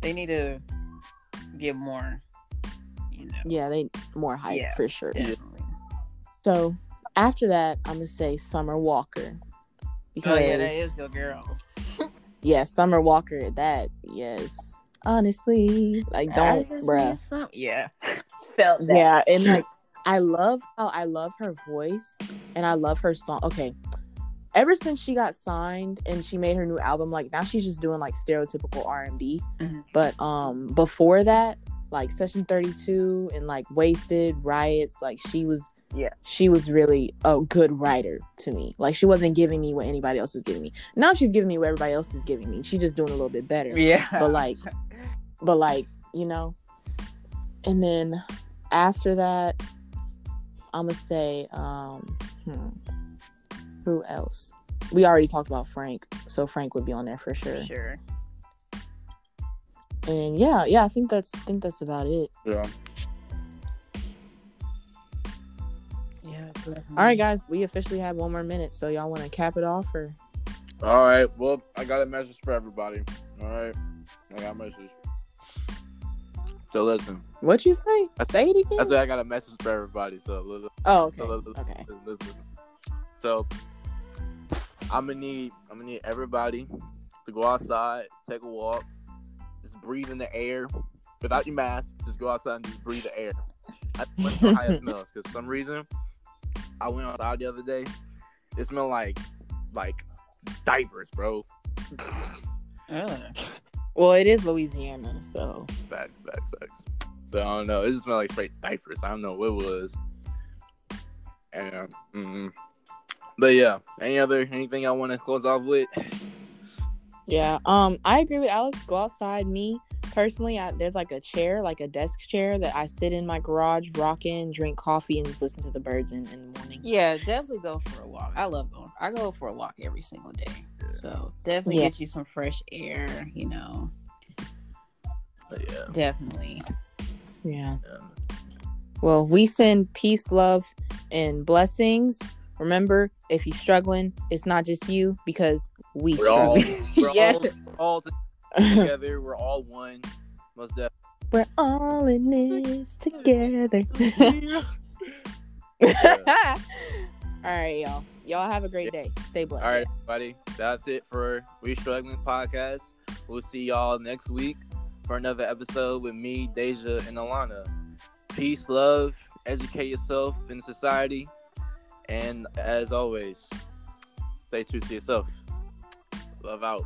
[SPEAKER 1] they need to get more you know
[SPEAKER 2] Yeah, they more hype
[SPEAKER 1] Yeah.
[SPEAKER 2] for sure.
[SPEAKER 1] definitely.
[SPEAKER 2] So after that, I'm gonna say Summer Walker.
[SPEAKER 1] oh yeah that is your girl
[SPEAKER 2] yeah, Summer Walker. That yes, honestly, like don't, bruh.
[SPEAKER 1] some- yeah felt that
[SPEAKER 2] Yeah, and like I love how I love her voice and I love her song. Okay. Ever since she got signed and she made her new album, like now she's just doing like stereotypical R and B.
[SPEAKER 1] Mhm.
[SPEAKER 2] But um before that, like Session 32 and like Wasted, Riots, like she was
[SPEAKER 1] Yeah.
[SPEAKER 2] she was really a good writer to me. Like she wasn't giving me what anybody else was giving me. Now she's giving me what everybody else is giving me. She's just doing a little bit better
[SPEAKER 1] yeah
[SPEAKER 2] but like but like you know and then after that i'm gonna say um hmm, who else we already talked about frank so frank would be on there for sure
[SPEAKER 1] sure
[SPEAKER 2] and yeah yeah i think that's i think that's about it
[SPEAKER 3] Yeah.
[SPEAKER 1] yeah
[SPEAKER 2] all right guys we officially have one more minute so y'all want to cap it off or
[SPEAKER 3] All right. Well, I got a message for everybody. All right. I got a message. So listen.
[SPEAKER 2] what you say I say it again
[SPEAKER 3] I said I got a message for everybody. So listen.
[SPEAKER 2] oh okay
[SPEAKER 3] So, listen,
[SPEAKER 2] okay
[SPEAKER 3] listen, listen, listen. So I'm gonna need I'm gonna need everybody to go outside, take a walk, just breathe in the air without your mask. Just go outside and just breathe the air. I think know how it smells because for some reason I went outside the other day. It smelled like like diapers, bro.
[SPEAKER 1] Ugh.
[SPEAKER 2] Well it is louisiana so
[SPEAKER 3] Facts, facts, facts. But I don't know. It just smelled like straight diapers. I don't know what it was. Yeah. mm But yeah, any other anything I want to close off with?
[SPEAKER 2] Yeah. Um, I agree with Alex. Go outside. Me personally, I, there's like a chair, like a desk chair that I sit in my garage, rock in, drink coffee, and just listen to the birds in, in the morning.
[SPEAKER 1] Yeah, definitely go for a walk. I love going. I go for a walk every single day. So definitely
[SPEAKER 2] Yeah.
[SPEAKER 1] get you some fresh air. You know,
[SPEAKER 3] yeah.
[SPEAKER 1] definitely.
[SPEAKER 2] Yeah.
[SPEAKER 3] yeah.
[SPEAKER 2] Well, we send peace, love, and blessings. Remember, if you're struggling, it's not just you because we
[SPEAKER 3] We're all we're
[SPEAKER 1] Yeah.
[SPEAKER 3] all, all together. We're all one. Most definitely.
[SPEAKER 2] We're all in this together. All right, y'all. Y'all have a great day. Stay blessed.
[SPEAKER 3] All right, everybody. That's it for We Struggling Podcast. We'll see y'all next week for another episode with me, Deja, and Alana. Peace, love, educate yourself in society, and as always, stay true to yourself. Love out.